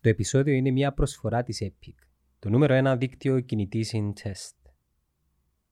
Το επεισόδιο είναι μια προσφορά της Epic, το νούμερο ένα δίκτυο κινητής in test.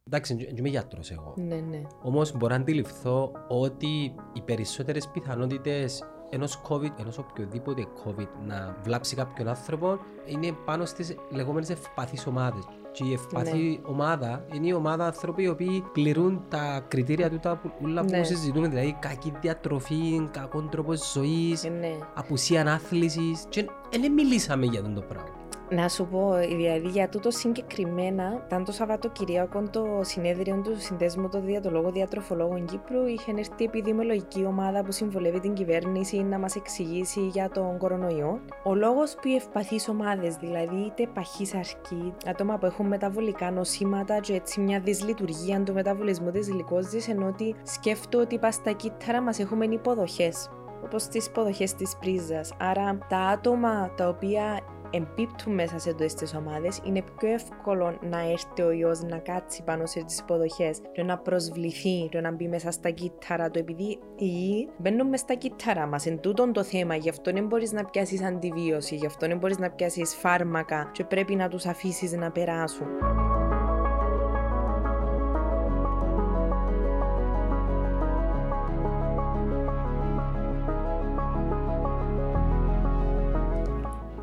Εντάξει, δεν είμαι γιατρός εγώ. Ναι, ναι. Όμως μπορώ να αντιληφθώ ότι οι περισσότερες πιθανότητες ενός COVID, ενός οποιοδήποτε COVID να βλάψει κάποιον άνθρωπο είναι πάνω στις λεγόμενες ευπαθείς ομάδες. Και η ευπαθή ομάδα είναι η ομάδα άνθρωποι οι οποίοι πληρούν τα κριτήρια του τα ούλα που Ναι. συζητούμε, δηλαδή κακή διατροφή, κακό τρόπος ζωής, ναι. απουσία ανάθλησης και δεν μιλήσαμε για αυτό το πράγμα. Να σου πω, δηλαδή για τούτο συγκεκριμένα, ήταν το Σαββατοκυριακό το συνέδριο του Συνδέσμου των Διατολόγων Διατροφολόγων Κύπρου. Είχε έρθει η επιδημιολογική ομάδα που συμβολεύει την κυβέρνηση να μας εξηγήσει για τον κορονοϊό. Ο λόγος που οι ευπαθείς ομάδες, δηλαδή είτε παχύς αρκή, άτομα που έχουν μεταβολικά νοσήματα και έτσι μια δυσλειτουργία του μεταβολισμού της γλυκόζης, ενώ ότι σκέφτομαι ότι πας στα κύτταρα μας έχουμε υποδοχές όπως τις υποδοχές της πρίζας. Άρα τα άτομα τα οποία εμπίπτουν μέσα σε αυτές τις ομάδες είναι πιο εύκολο να έρθει ο ιός να κάτσει πάνω σε τις υποδοχές και να προσβληθεί και να μπει μέσα στα κύτταρα του επειδή οι ιοί μπαίνουν μέσα στα κύτταρα μας. Εν τούτον το θέμα, γι' αυτό δεν μπορείς να πιάσεις αντιβίωση, γι' αυτό δεν μπορείς να πιάσεις φάρμακα και πρέπει να τους αφήσεις να περάσουν.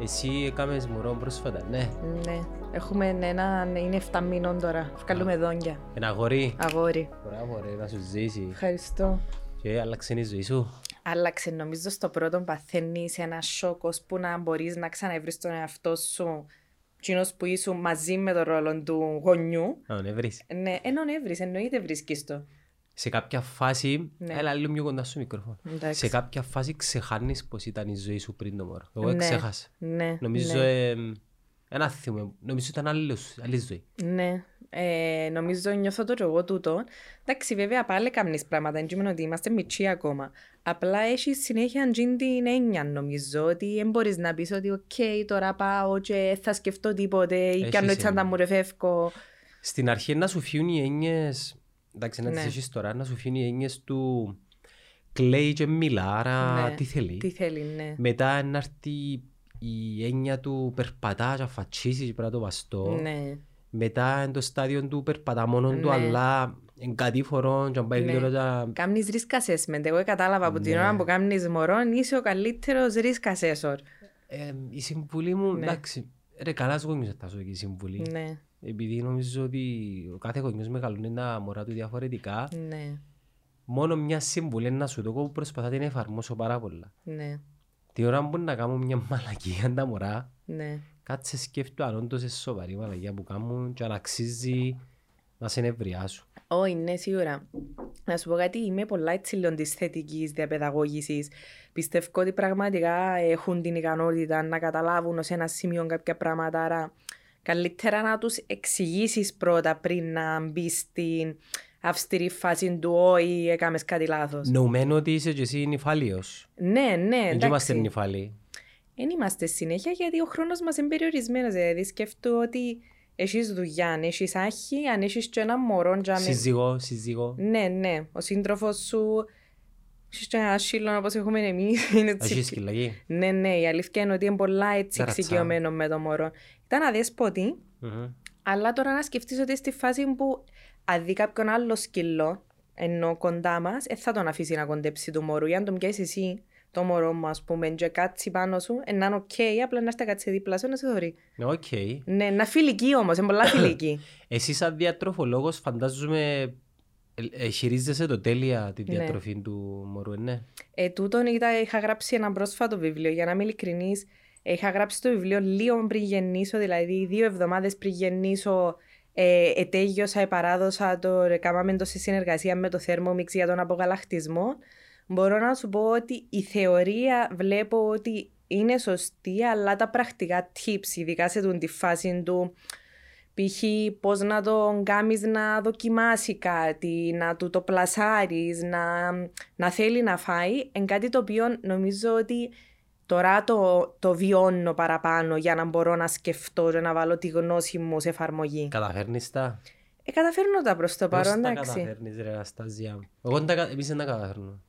Εσύ έκαμες μωρό πρόσφατα, ναι. Ναι, έχουμε ένα, είναι 7 μήνων τώρα, βγάλουμε δόντια. Ένα αγόρι. Αγόρι. Μπράβο ρε, να σου ζήσει. Ευχαριστώ. Και άλλαξε η ζωή σου. Άλλαξε, νομίζω στο πρώτο παθαίνεις ένα σοκ που να μπορείς να ξαναβρει τον εαυτό σου κοινός που ήσουν μαζί με τον ρόλο του γονιού. Να τον έβρεις. Ναι, ενώ έβρεις, εννοείται βρίσκεις το. Σε κάποια φάση, Ναι. έλα λίγο πιο κοντά στο μικρόφωνο. Εντάξει. Σε κάποια φάση ξεχάνεις πως ήταν η ζωή σου πριν το μωρό. Εγώ Ναι. ξέχασα. Ναι, Νομίζω, ναι. ε, ένα θυμό, νομίζω ήταν άλλος, άλλη ζωή. Ναι, ε, νομίζω νιώθω το και εγώ τούτο. Εντάξει, βέβαια πάλι κάνεις πράγματα, δεν σημαίνει ότι είμαστε μητσί ακόμα. Απλά έχει συνέχεια τζιν την έννοια νομίζω, ότι δεν μπορείς να πεις ότι οκ, τώρα πάω και θα σκεφτώ τίποτε ή Έχεις κι αν έτσι έννοια. τα μου ρεφεύκω. Στην αρχή να σου φύγουν οι έννοιες, εντάξει να τις Ναι. έχεις τώρα, να σου φύγουν οι έννοιες του κλαίει και μιλά, άρα Ναι. τι θέλει. Τι θέλει, ναι. Μετά να έρθει η έννοια του περπατά και αφατσίσει και πρέπει να το βαστώ. Ναι. Μετά είναι το στάδιο του περπατά μόνον του, Ναι. αλλά εν κατήφορο και αν πάει Ναι. γλύωρα τα... Κάμνεις risk assessment. Εγώ κατάλαβα από την Ναι. ώρα που κάμνεις μωρόν είσαι ο καλύτερος risk assessor. Ε, η συμβουλή μου, Ναι. εντάξει, ρε καλά σου γονιούς θα σου δώσει η συμβουλή. Ναι, Επειδή νομίζω ότι ο κάθε γονιός μεγαλώνει τα μωρά του διαφορετικά. ναι, Μόνο μια συμβουλή να σου δω που προσπαθώ να την εφαρμόσω πάρα πολλά. ναι, Την ώρα που να κάνω μια μαλακία τα μωρά, ναι. κάτσε σκέφτο αν όντως είναι σοβαρή μαλακία που κάνουν και αν αξίζει να σε νευριάσουν. Όχι, ναι, σίγουρα. Να σου πω κάτι, είμαι πολλά έτσι λίγο της θετικής διαπαιδαγώγησης. Πιστεύω ότι πραγματικά έχουν την ικανότητα να καταλάβουν ως ένα σημείο κάποια πράγματα, άρα καλύτερα να τους εξηγήσεις πρώτα πριν να μπει στην αυστηρή φάση του «Όχι, έκαμες κάτι λάθος». Νοουμένου ότι είσαι και εσύ νυφάλιος. Ναι, ναι, Δεν είμαστε εντάξει. νυφάλοι. Δεν είμαστε συνέχεια γιατί ο χρόνος μας είναι περιορισμένος. Δηλαδή σκέφτομαι ότι έχεις δουλειά, αν έχεις άχη, αν έχεις και ένα μωρό. και αν- Σύζυγο, σύζυγο. Ναι, ναι. Ο σύντροφος σου έχεις και ένα σύλλον όπως έχουμε εμείς. Είναι έτσι. Έχεις σκυλακή. Ναι, ναι. Η αλήθεια είναι ότι είναι πολλά έτσι Ταρατσά. εξοικειωμένο με το μωρό. Ήταν αδέσποτη, Μμμ. αλλά τώρα να σκεφτείς ότι στη φάση που αν δει κάποιον άλλο σκύλο ενώ κοντά μας, δεν θα τον αφήσει να κοντέψει του μωρού. Για να τον πιάσεις εσύ το μωρό μου, ας πούμε, και κάτσει πάνω σου, ε, να είναι οκ, απλά να έρθει κάτσει δίπλα σου να σε δωρεί. Οκ. Ναι, να φιλική όμως, είναι πολλά φιλική. Εσύ σαν διατροφολόγος φαντάζομαι ε, ε, χειρίζεσαι το τέλεια τη Ναι. διατροφή του μωρού, ε, ναι. Ε, τούτον ήταν, είχα γράψει ένα πρόσφατο βιβλίο, για να είμαι ειλικρινής. Είχα γράψει το βιβλίο λίγο πριν γεννήσω, δηλαδή δύο εβδομάδες πριν γεννήσω ε, ετέγιωσα, επαράδοσα το, έκαναμε το σε συνεργασία με το Thermomix για τον απογαλακτισμό. Μπορώ να σου πω ότι η θεωρία βλέπω ότι είναι σωστή, αλλά τα πρακτικά tips, ειδικά σε τούτη τη φάση του π.χ. πώς να τον κάνεις να δοκιμάσει κάτι, να του το πλασάρεις, να, να θέλει να φάει, είναι κάτι το οποίο νομίζω ότι τώρα το, το βιώνω παραπάνω για να μπορώ να σκεφτώ και να βάλω τη γνώση μου σε εφαρμογή. Καταφέρνεις τα; Ε, καταφέρνω τα προς το Πώς παρόν, τα εντάξει. καταφέρνεις ρε Αναστάζια; Εγώ δεν τα κα- εμείς δεν τα καταφέρνουμε.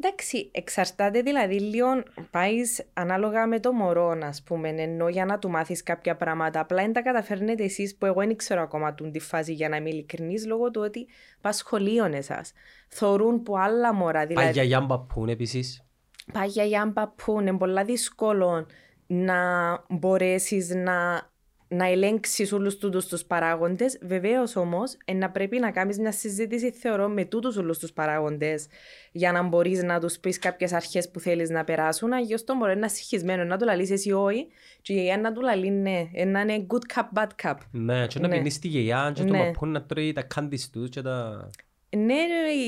Εντάξει, εξαρτάται δηλαδή λίγο, πάεις ανάλογα με το μωρό, ας πούμε, ενώ για να του μάθεις κάποια πράγματα. Απλά δεν τα καταφέρνετε εσείς που εγώ δεν ξέρω ακόμα του τη φάση για να είμαι ειλικρινής, λόγω του ότι πα σχολείων εσά. Θορούν που άλλα μωρά. Δηλαδή... Πάει για γιάμπα πούν επίσης. Πάει για γιάμπα πούν. Είναι πολλά δύσκολο να μπορέσεις να να ελέγξεις όλους τους παράγοντες. Βεβαίως όμως, να πρέπει να κάνεις μια συζήτηση, θεωρώ, με τούτους όλους τους παράγοντες για να μπορείς να τους πεις κάποιες αρχές που θέλεις να περάσουν. Αγιώ το μωρό είναι συγχυσμένο να το λαλείς εσύ όχι, και η γιαγιά να του λαλεί ναι, να είναι good cup, bad cup. Ναι, και να ναι. πίνει τη γιαγιά, και ναι. το μαπούν να τρώει τα κάντι τους και τα. Ναι,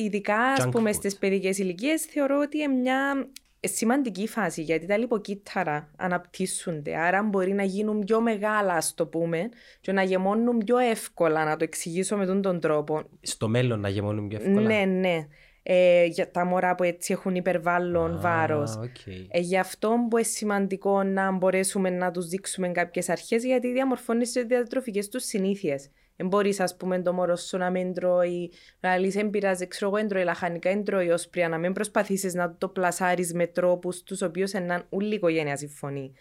ειδικά ας πούμε στις παιδικές ηλικίες θεωρώ ότι είναι μια σημαντική φάση γιατί τα λιποκύτταρα αναπτύσσονται. Άρα μπορεί να γίνουν πιο μεγάλα, ας το πούμε, και να γεμώνουν πιο εύκολα, να το εξηγήσω με τον, τον τρόπο. Στο μέλλον να γεμώνουν πιο εύκολα; Ναι, ναι. Ε, για τα μωρά που έτσι έχουν υπερβάλλον ah, βάρος. Okay. Ε, γι' αυτό που είναι σημαντικό να μπορέσουμε να τους δείξουμε κάποιες αρχές, γιατί διαμορφώνεις τι διατροφικές τους συνήθειες. Δεν μπορεί, ας πούμε, το μωρό σου να μην τρώει, να λύσει, δεν πειράζει, ξέρω εγώ, τρώει λαχανικά, δεν τρώει όσπρια, να μην προσπαθήσεις να το πλασάρεις με τρόπους τους οποίους έναν ούλη οικογένεια συμφωνεί.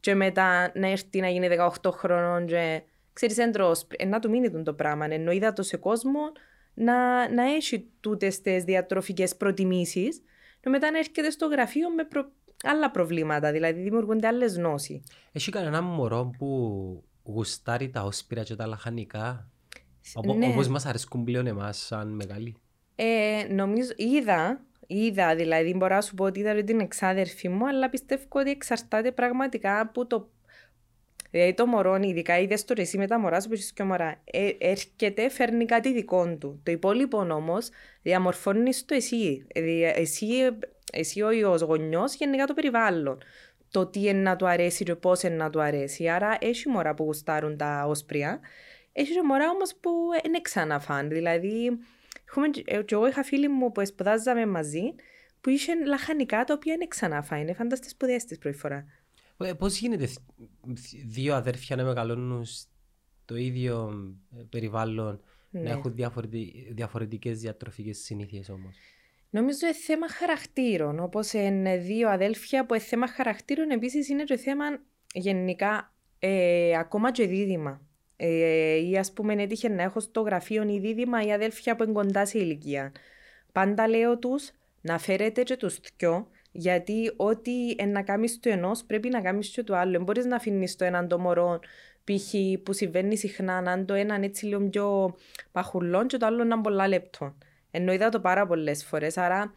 Και μετά να έρθει να γίνει 18 χρόνων και ξέρεις, δεν τρώω όσπρια. Να του μείνει το πράγμα. Ενώ είδα το σε κόσμο να, να έχει τούτες τις διατροφικές προτιμήσεις, και μετά να έρχεται στο γραφείο με προ... άλλα προβλήματα, δηλαδή δημιουργούνται άλλες νόσει. Έχει κανένα μωρό που γουστάρει τα όσπυρα και τα λαχανικά. Ναι. Όπως μας αρέσκουν πλέον εμάς σαν μεγάλοι. Ε, νομίζω, είδα, είδα, δηλαδή μπορώ να σου πω ότι είδα την εξάδερφη μου, αλλά πιστεύω ότι εξαρτάται πραγματικά από το Δηλαδή το μωρό, ειδικά είδε το εσύ με τα μωρά σου και μωρά, ε, έρχεται, φέρνει κάτι δικό του. Το υπόλοιπο όμως διαμορφώνεις το εσύ. Ε, εσύ, εσύ ο γονιός, γενικά το περιβάλλον το τι είναι να του αρέσει και πώς είναι να του αρέσει. Άρα έχει μωρά που γουστάρουν τα όσπρια. Έχει και μωρά όμως που είναι ξαναφάν. Δηλαδή, έχουμε, ε, και εγώ είχα φίλοι μου που σπουδάζαμε μαζί που είχε λαχανικά τα οποία είναι ξαναφά. Είναι φανταστές σπουδέ της πρώτη φορά. Ε, πώς γίνεται δύο αδέρφια να μεγαλώνουν στο ίδιο ε, περιβάλλον, ναι. να έχουν διαφορετικές διατροφικές συνήθειες όμως; Νομίζω είναι θέμα χαρακτήρων. Όπως είναι δύο αδέλφια που είναι θέμα χαρακτήρων, επίσης είναι το θέμα γενικά ε, ακόμα και δίδυμα. Ε, ή ας πούμε, έτυχε να έχω στο γραφείο η δίδυμα ή αδέλφια που είναι κοντά σε ηλικία. Πάντα λέω τους να φέρετε και τους δυο, γιατί ό,τι να κάνει το ενός πρέπει να κάνει και το άλλο. Μπορείς να αφήνεις το έναν το μωρό, π.χ. που συμβαίνει συχνά, να το έναν έτσι λίγο πιο παχουλό και το άλλο να πολλά λεπτό. Ενώ είδα το πάρα πολλές φορές. Άρα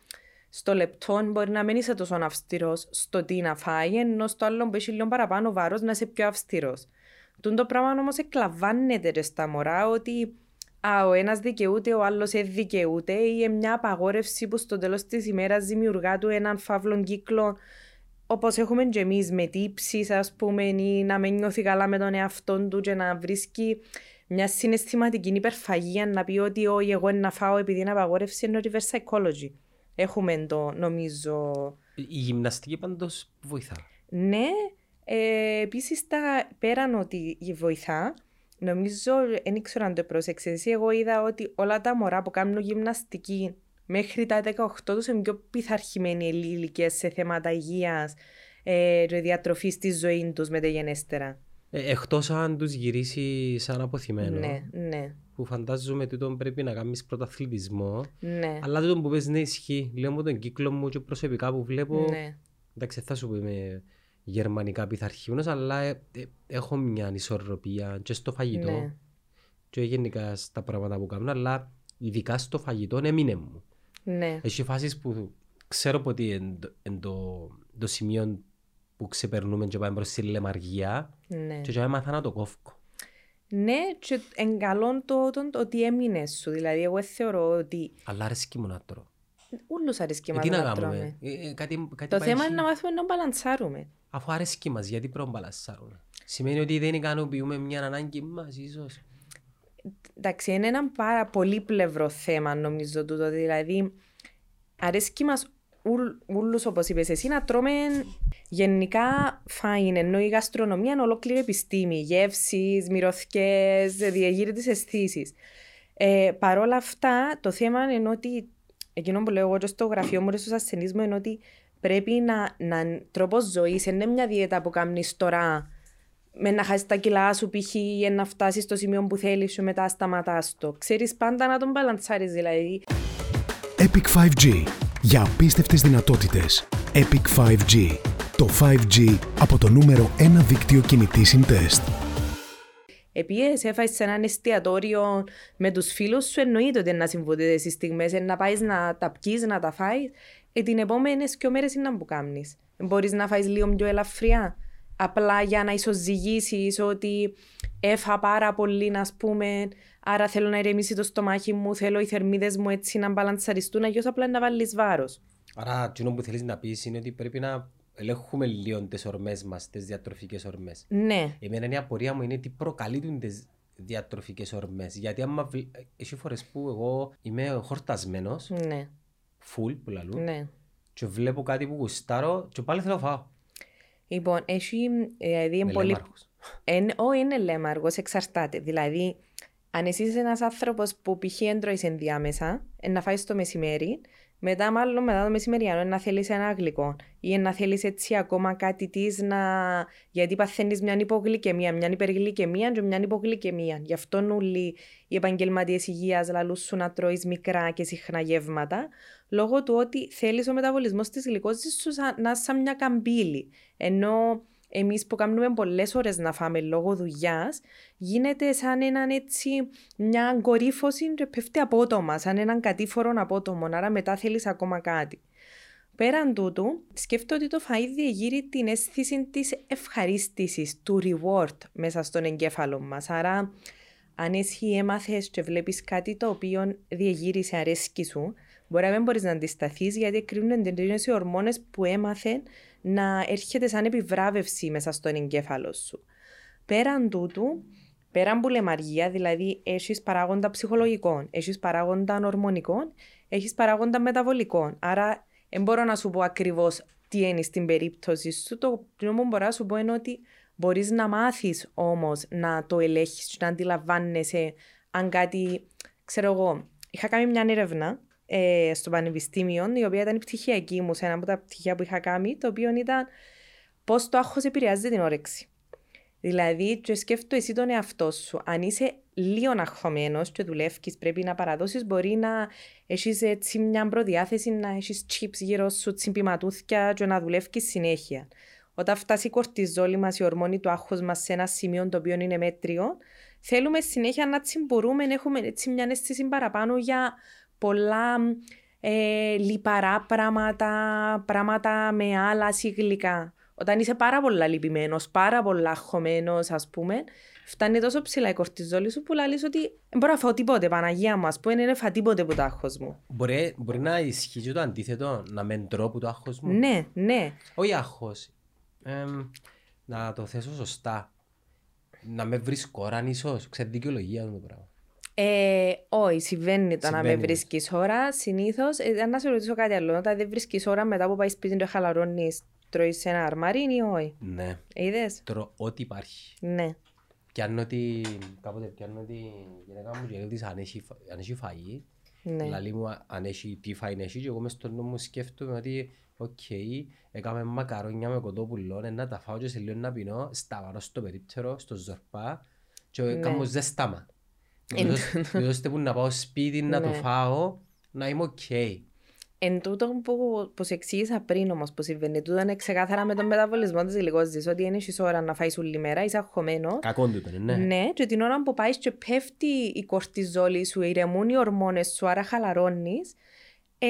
στο λεπτό μπορεί να μην είσαι τόσο αυστηρός στο τι να φάει, ενώ στο άλλο που έχει λίγο παραπάνω βάρος να είσαι πιο αυστηρός. Τον το πράγμα όμως εκλαμβάνεται στα μωρά ότι α, ο ένας δικαιούται, ο άλλος δεν δικαιούται, ή μια απαγόρευση που στο τέλος της ημέρας δημιουργά του έναν φαύλο κύκλο όπως έχουμε και εμείς με τύψεις, ας πούμε, ή να μην νιώθει καλά με τον εαυτό του και να βρίσκει μια συναισθηματική υπερφαγία να πει ότι όχι εγώ να φάω επειδή είναι απαγόρευση είναι reverse psychology. Έχουμε το νομίζω... Η γυμναστική πάντως βοηθά. Ναι, ε, επίσης πέραν ότι βοηθά, νομίζω, δεν ήξερα αν το πρόσεξες εσύ, εγώ είδα ότι όλα τα μωρά που κάνουν γυμναστική μέχρι τα 18 τους είναι πιο πειθαρχημένοι ηλικίε σε θέματα υγείας, ε, διατροφής στη ζωή τους μεταγενέστερα. Ε, εκτός αν τους γυρίσεις σαν αποθυμένο. Ναι, ναι. Που φαντάζομαι ότι τον πρέπει να κάνεις πρωταθλητισμό. Ναι. Αλλά τον που πες ναι ισχύει. Λέω μου τον κύκλο μου και προσωπικά που βλέπω. Ναι. Εντάξει θα σου πω είμαι γερμανικά πειθαρχημένος αλλά ε, ε, έχω μια ανισορροπία και στο φαγητό. Ναι. Και γενικά στα πράγματα που κάνω. Αλλά ειδικά στο φαγητό έμεινε μου. Ναι. Έχει φάσεις που ξέρω ότι είναι το, το σημείο που ξεπερνούμε και πάμε προς τη λεμαργία ναι. και έμαθα να το κόφω. Ναι, και εγκαλών το, το, το ότι έμεινες σου. Δηλαδή, εγώ θεωρώ ότι. Αλλά αρέσκει μου να τρώω. Ούλους αρέσκει μας ε, να τρώμε. Ε, ε, κάτι, κάτι το θέμα είναι να μάθουμε να μπαλανσάρουμε. Αφού αρέσκει μας, γιατί πρέπει να μπαλανσάρουμε. Σημαίνει ότι δεν ικανοποιούμε μια ανάγκη μας, ίσως; Εντάξει, είναι ένα πάρα πολύ πλευρό θέμα, νομίζω τούτο. Δηλαδή, αρέσκει μας ούλους, όπως είπες εσύ, να τρώμε γενικά φάιν, ενώ η γαστρονομία είναι ολόκληρη επιστήμη, γεύσεις, μυρωθιές, διαγείρητες αισθήσεις. Ε, Παρ' όλα αυτά, το θέμα είναι ότι εκείνο που λέω εγώ και στο γραφείο μου και στους ασθενείς μου είναι ότι πρέπει να, να τρόπος ζωής, είναι μια δίαιτα που κάνεις τώρα με να χάσεις τα κιλά σου π.χ. ή να φτάσεις στο σημείο που θέλεις σου μετά σταματάς το. Ξέρεις πάντα να τον μπαλαντσάρεις δηλαδή. Epic 5G. Για απίστευτες δυνατότητες. Epic 5G. Το 5G από το νούμερο 1 δίκτυο κινητής συντεστ. Επίσης, έφαγες σε έναν εστιατόριο με τους φίλους σου, εννοείται ότι να συμβούνται τις στιγμές, να πάεις να τα πιείς, να τα φάεις, ε, την επόμενη και μέρες είναι να που κάνεις. Μπορείς να φάεις λίγο πιο ελαφριά, απλά για να ισοζυγίσεις ότι έφα πάρα πολύ, να πούμε, άρα θέλω να ηρεμήσει το στομάχι μου, θέλω οι θερμίδες μου έτσι να μπαλανσαριστούν, αγιώς απλά να βάλεις βάρος. Άρα, αυτό που θέλεις να πεις είναι ότι πρέπει να ελέγχουμε λίγο τις ορμές μας, τις διατροφικές ορμές. Ναι. Εμένα η απορία μου είναι τι προκαλεί τις διατροφικές ορμές. Γιατί άμα βλ... έχει φορές που εγώ είμαι χορτασμένος, Ναι. full που λαλούν, Ναι. και βλέπω κάτι που γουστάρω και πάλι θέλω να φάω. Λοιπόν, έχει, δηλαδή, είναι Με πολύ... λέμαρχος. Εν, ό, είναι λέμαργος, εξαρτάται. Δηλαδή, αν εσύ είσαι ένας άνθρωπος που π.χ. έντρωεις ενδιάμεσα, ε, να φάεις το μεσημέρι, μετά μάλλον μετά το μεσημεριανό ε, να θέλεις ένα γλυκό ή ε, να θέλεις έτσι ακόμα κάτι της να... γιατί παθαίνεις μια υπογλυκαιμία, μια υπεργλυκαιμία και μια υπογλυκαιμία. Γι' αυτό όλοι οι επαγγελματίες υγείας λαλούν σου να τρώεις μικρά και συχνά γεύματα, λόγω του ότι θέλεις ο μεταβολισμός της γλυκόζης σου σαν- να είναι σαν μια καμπύλη. Ενώ εμείς που κάνουμε πολλές ώρες να φάμε λόγω δουλειάς, γίνεται σαν έναν έτσι μια κορύφωση και πέφτει απότομα, σαν έναν κατήφορο απότομο, άρα μετά θέλεις ακόμα κάτι. Πέραν τούτου, σκέφτομαι ότι το φαΐ διεγείρει την αίσθηση της ευχαρίστησης, του reward μέσα στον εγκέφαλο μας. Άρα, αν εσύ έμαθες και βλέπεις κάτι το οποίο διεγείρισε αρέσκει σου, μπορεί να μην μπορείς να αντισταθείς γιατί κρίνουν εντελώς οι ορμόνες που έμαθε να έρχεται σαν επιβράβευση μέσα στον εγκέφαλο σου. Πέραν τούτου, πέραν που λεμαργία, δηλαδή έχεις παράγοντα ψυχολογικών, έχεις παράγοντα ορμονικών, έχεις παράγοντα μεταβολικών. Άρα, δεν μπορώ να σου πω ακριβώς τι είναι στην περίπτωση σου. Το πρώτο που μπορώ να σου πω είναι ότι μπορείς να μάθεις όμως να το ελέγχεις και να αντιλαμβάνεσαι αν κάτι, ξέρω εγώ, είχα κάνει μια έρευνα ε, στο πανεπιστήμιο, η οποία ήταν η πτυχιακή μου σε ένα από τα πτυχία που είχα κάνει, το οποίο ήταν πώς το άγχος επηρεάζει την όρεξη. Δηλαδή, και σκέφτο εσύ τον εαυτό σου. Αν είσαι λίγο αγχωμένος και δουλεύει, πρέπει να παραδώσεις, μπορεί να έχεις έτσι μια προδιάθεση να έχεις chips γύρω σου, τσιμπηματούθια και να δουλεύει συνέχεια. Όταν φτάσει η κορτιζόλη μας, η ορμόνη του άγχους μας σε ένα σημείο το οποίο είναι μέτριο, θέλουμε συνέχεια να τσιμπορούμε, να έχουμε έτσι μια αίσθηση παραπάνω για πολλά ε, λιπαρά πράγματα, πράγματα με άλλα γλυκά. Όταν είσαι πάρα πολλά λυπημένος, πάρα πολλά αγχωμένο, ας πούμε, φτάνει τόσο ψηλά η κορτιζόλη σου που λέει ότι δεν μπορώ να φάω τίποτε, Παναγία μου, που δεν είναι φά τίποτε που το άγχος μου. Μπορεί, μπορεί να ισχύει και το αντίθετο, να μεν τρώω που το άγχος μου; Ναι, ναι. Όχι άγχος. Εμ, να το θέσω σωστά. Να με βρεις κόραν ίσως. Ξέρετε δικαιολογία αυτό το πράγμα. Ε, όχι, συμβαίνει το να με Συμβαίνει. βρίσκεις ώρα. Συνήθως, ε, να σε ρωτήσω κάτι άλλο. Όταν δεν βρίσκεις ώρα μετά που πάεις σπίτι και χαλαρώνεις, τρώεις σε ένα αρμάρι ή όχι; Ναι. Είδες; Τρώω ό,τι υπάρχει. Ναι. Πιάνω ότι... Κάποτε πιάνω ότι η γυναίκα μου και λέω της αν έχει, φα- αν έχει φαΐ. ναι. Λαλή μου αν έχει τι φαΐ έχει και εγώ μες στο νου μου σκέφτομαι ότι οκ, έκαμε μακαρόνια με κοτόπουλο, ε, να τα φάω και σε λίγο να πεινώ, σταυρώ στο περίπτερο, στο Ζορπά και Ναι. κάνω ζέσταμα. Εν- ώστε που να πάω σπίτι να το Ναι. φάω, να είμαι οκ. Εν τούτο που, που σε εξήγησα πριν όμως που συμβαίνει, τούτο είναι ξεκάθαρα με τον μεταβολισμό της γλυκόζης. Ότι δεν έχει ώρα να φάεις όλη μέρα, είσαι αγχωμένο. Κακόν τούτο, ναι. Ναι, και την ώρα που πάεις και πέφτει η κορτιζόλη σου, ηρεμούν οι ορμόνες σου, άρα χαλαρώνεις, ε,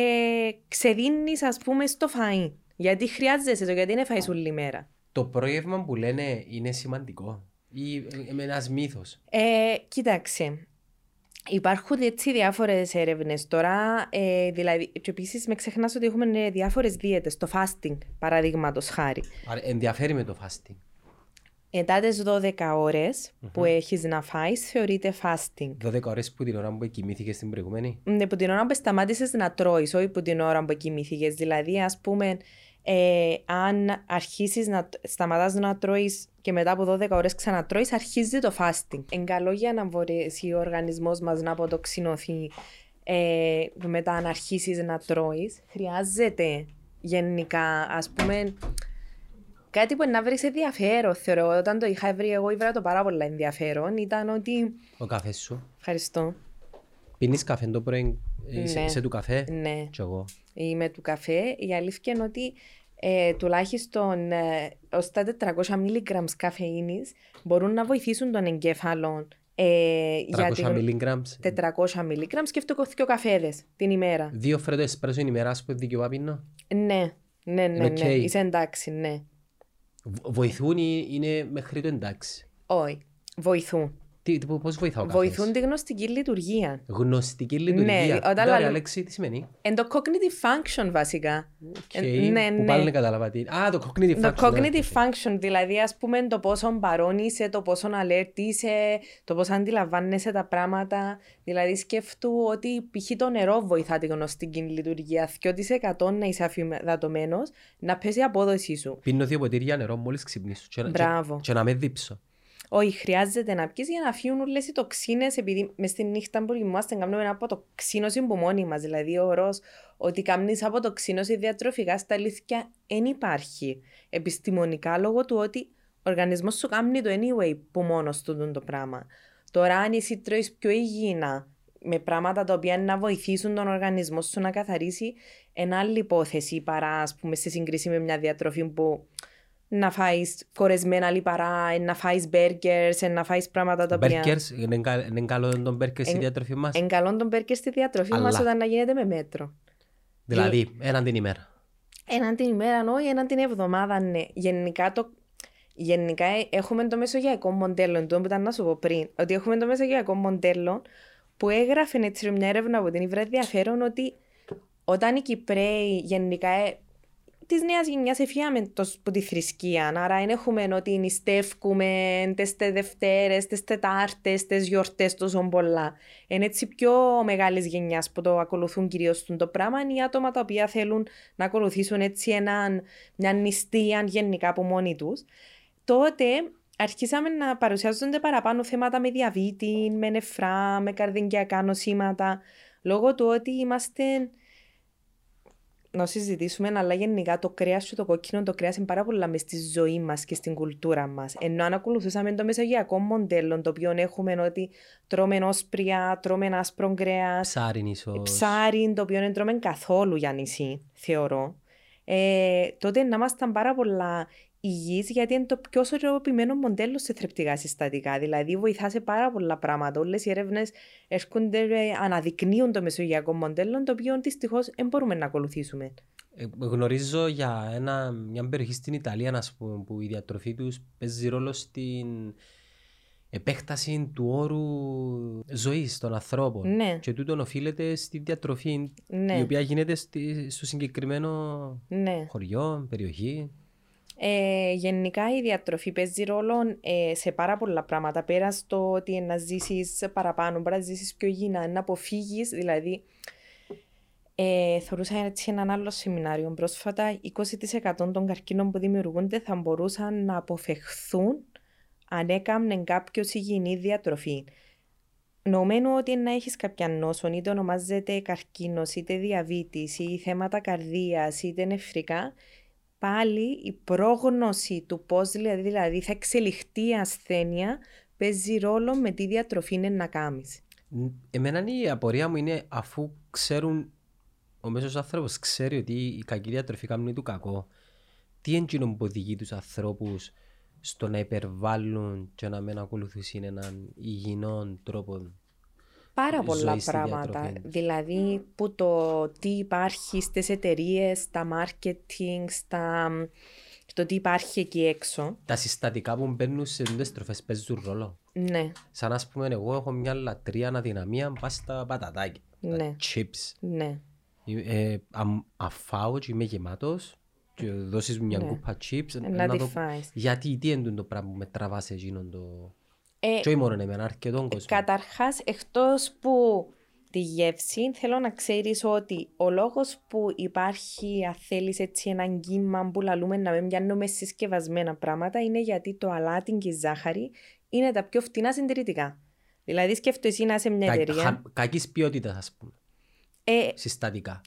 ξεδίνεις, ας πούμε, στο φαΐ. Γιατί χρειάζεσαι το, γιατί δεν φάεις όλη μέρα. Το πρόγευμα που λένε είναι σημαντικό. Ή ε, με ένας μύθος. Ε, κοίταξε. Υπάρχουν έτσι διάφορες έρευνες τώρα. Ε, δηλαδή, και επίσης με ξεχνάς ότι έχουμε διάφορες δίαιτες. Το fasting, παραδείγματος χάρη. Άρα ενδιαφέρει με το fasting. Μετά τι 12 ώρες που έχεις να φάεις, θεωρείται fasting. 12 ώρες που την ώρα που κοιμήθηκες στην προηγούμενη; Ναι, που την ώρα που σταμάτησες να τρώεις, όχι που την ώρα που κοιμήθηκες. Δηλαδή, ας πούμε, ε, αν αρχίσεις να σταματάς να τρώεις και μετά από 12 ώρες ξανατρώεις, αρχίζει το fasting. Είναι καλό για να μπορέσει ο οργανισμός μας να αποτοξινωθεί ε, μετά να αρχίσεις να τρώεις, χρειάζεται γενικά, ας πούμε, κάτι που να βρεις ενδιαφέρον. Θεωρώ όταν το είχα βρει, εγώ ήβρα το πάρα πολύ ενδιαφέρον. Ήταν ότι. Ο καφές σου. Ευχαριστώ. Πίνεις καφέ το πρωί, ε, είσαι, Ναι. είσαι του καφέ; Ναι. Κι εγώ. Είμαι του καφέ. Η αλήθεια είναι ότι ε, τουλάχιστον ε, ως τα 400 mg καφεΐνης μπορούν να βοηθήσουν τον εγκέφαλο ε, 300 για την... milligrams. 400 mg σκέφτομαι και καφέδες την ημέρα. Δύο φρέντο εσπρέσο την ημέρα, ας πούμε, δικαιωμά πίνω. Ναι, ναι, ναι, Είναι ναι. οκ. Είσαι εντάξει, ναι. Βο- Βοηθούν ή είναι μέχρι το εντάξει; Όχι, βοηθούν. Τι, τι, πώς βοηθά ο καφές. Βοηθούν τη γνωστική λειτουργία. Γνωστική λειτουργία. Ναι, όταν Ναι, ρε, λαλού- Αλέξη, τι σημαίνει; Εν το cognitive function βασικά. Ε, Okay, ναι, που ναι. πάλι δεν κατάλαβα τι. Α, το cognitive Το function. ναι, cognitive okay. function, δηλαδή ας πούμε το πόσο παρόν είσαι, το πόσο alert είσαι, το πόσο αντιλαμβάνεσαι τα πράγματα. Δηλαδή σκέφτου ότι π.χ. το νερό βοηθά τη γνωστική λειτουργία. 2% να είσαι αφιδατωμένος, να πέσει η απόδοσή σου. Πίνω δύο ποτήρια νερό μόλις ξυπνήσω. Και, να- Μπράβο. Και, και να με δίψω. Όχι, χρειάζεται να πιεις για να φύγουν όλες οι τοξίνες επειδή μες στη νύχτα που κοιμόμαστε κάνουμε από τοξίνωση που μόνοι μας. Δηλαδή ο όρος ότι κάνεις από τοξίνωση διατροφικά στα αλήθεια δεν υπάρχει επιστημονικά λόγω του ότι ο οργανισμός σου κάνει το anyway που μόνος του δουν το πράγμα. Τώρα αν εσύ τρώεις πιο υγιεινά με πράγματα τα οποία να βοηθήσουν τον οργανισμό σου να καθαρίσει ένα άλλη υπόθεση παρά ας πούμε σε σύγκριση με μια διατροφή που να φάεις κορεσμένα λιπαρά, να φάεις burgers, να φάεις πράγματα τα οποία... Μπέρκερς, είναι κα- είναι καλό τον μπέρκερ στη Εν- διατροφή μας. Εν καλό τον burger στη διατροφή Αλλά. μας όταν να γίνεται με μέτρο. Δηλαδή, έναν την ημέρα. Έναν την ημέρα, όχι, έναν την εβδομάδα, ναι. Γενικά, το... Γενικά ε, έχουμε το μεσογειακό μοντέλο, το που ήταν να σου πω πριν, ότι έχουμε το μεσογειακό μοντέλο που έγραφε έτσι μια έρευνα από την Ιβρά ενδιαφέρον ότι όταν οι Κυπρέοι γενικά ε, της νέας γενιάς εφιάμε τόσο από τη θρησκεία. Άρα δεν έχουμε ότι νηστεύκουμε τι Δευτέρες, τι Τετάρτες, τι γιορτές τόσο πολλά. Είναι έτσι πιο μεγάλης γενιάς που το ακολουθούν κυρίως το πράγμα. Είναι οι άτομα τα οποία θέλουν να ακολουθήσουν έτσι έναν, μια νηστεία γενικά από μόνοι τους. Τότε αρχίσαμε να παρουσιάζονται παραπάνω θέματα με διαβήτη, με νεφρά, με καρδιακά νοσήματα, λόγω του ότι είμαστε να συζητήσουμε, αλλά γενικά το κρέας και το κόκκινο, το κρέας είναι πάρα πολλά μες στη ζωή μας και στην κουλτούρα μας. Ενώ αν ακολουθούσαμε το μεσογειακό μοντέλο, το οποίο έχουμε ότι τρώμε όσπρια, τρώμε άσπρο κρέας, Ψάριν ίσως. ψάρι, το οποίο δεν τρώμε καθόλου για νησί, θεωρώ. Ε, τότε να ήμασταν πάρα πολλά υγιείς γιατί είναι το πιο σωροποιημένο μοντέλο σε θρεπτικά συστατικά. Δηλαδή βοηθάς σε πάρα πολλά πράγματα. Όλες οι έρευνες έρχονται, ε, αναδεικνύουν το μεσογειακό μοντέλο, το οποίο δυστυχώς δεν μπορούμε να ακολουθήσουμε. Ε, Γνωρίζω για ένα, μια περιοχή στην Ιταλία ας πούμε, που η διατροφή τους παίζει ρόλο στην επέκταση του όρου ζωής των ανθρώπων. Ναι. Και τούτον οφείλεται στη διατροφή Ναι. η οποία γίνεται στη, στο συγκεκριμένο Ναι. χωριό, περιοχή. Ε, γενικά η διατροφή παίζει ρόλο ε, σε πάρα πολλά πράγματα. Πέρα στο ότι να ζήσεις παραπάνω, μπορεί να ζήσεις πιο υγιεινά, να αποφύγεις. Δηλαδή, ε, θεωρούσα έτσι έναν άλλο σεμινάριο πρόσφατα. 20% των καρκίνων που δημιουργούνται θα μπορούσαν να αποφευχθούν αν έκαμνε κάποιος υγιεινή διατροφή. Νομένου ότι να έχεις κάποια νόσο, είτε ονομάζεται καρκίνος, είτε διαβήτης, ή θέματα καρδίας, είτε νεφρικά, πάλι η πρόγνωση του πώς δηλαδή, δηλαδή θα εξελιχθεί η ασθένεια παίζει ρόλο με τι διατροφή είναι να κάνεις. Εμένα η απορία μου είναι αφού ξέρουν, ο μέσος άνθρωπος ξέρει ότι η κακή διατροφή κάνει του κακό, τι είναι που οδηγεί τους ανθρώπους στο να υπερβάλλουν και να μην ακολουθήσουν έναν υγιεινό τρόπο. Πάρα Ζωή πολλά στη πράγματα. διατροφή. Δηλαδή που το τι υπάρχει στις εταιρείες, στα marketing, στα... το τι υπάρχει εκεί έξω. Τα συστατικά που μπαίνουν σε τέτοιες τροφές παίζουν ρόλο. Ναι, Σαν να πούμε εγώ έχω μια λατρεία αναδυναμία πας στα πατατάκια, Ναι. τα chips. ναι. Ε, αν αφάω και είμαι γεμάτος και δώσεις μου μια Ναι. κούπα chips, Να τη το... φάεις. Γιατί τι είναι το πράγμα που με τραβάς σε εκείνον το... Ε, Και όχι μόνο εμένα, αρκετόν κόσμο. Καταρχάς, εκτός που τη γεύση, θέλω να ξέρεις ότι ο λόγος που υπάρχει, αν θέλεις έτσι, ένα κύμα που λαλούμε να μην πιάνουμε συσκευασμένα πράγματα είναι γιατί το αλάτι και η ζάχαρη είναι τα πιο φτηνά συντηρητικά. Δηλαδή σκέφτομαι εσύ να είσαι μια Κα- εταιρεία. χα- Κακής ποιότητας ας πούμε. Ε, συστατικά.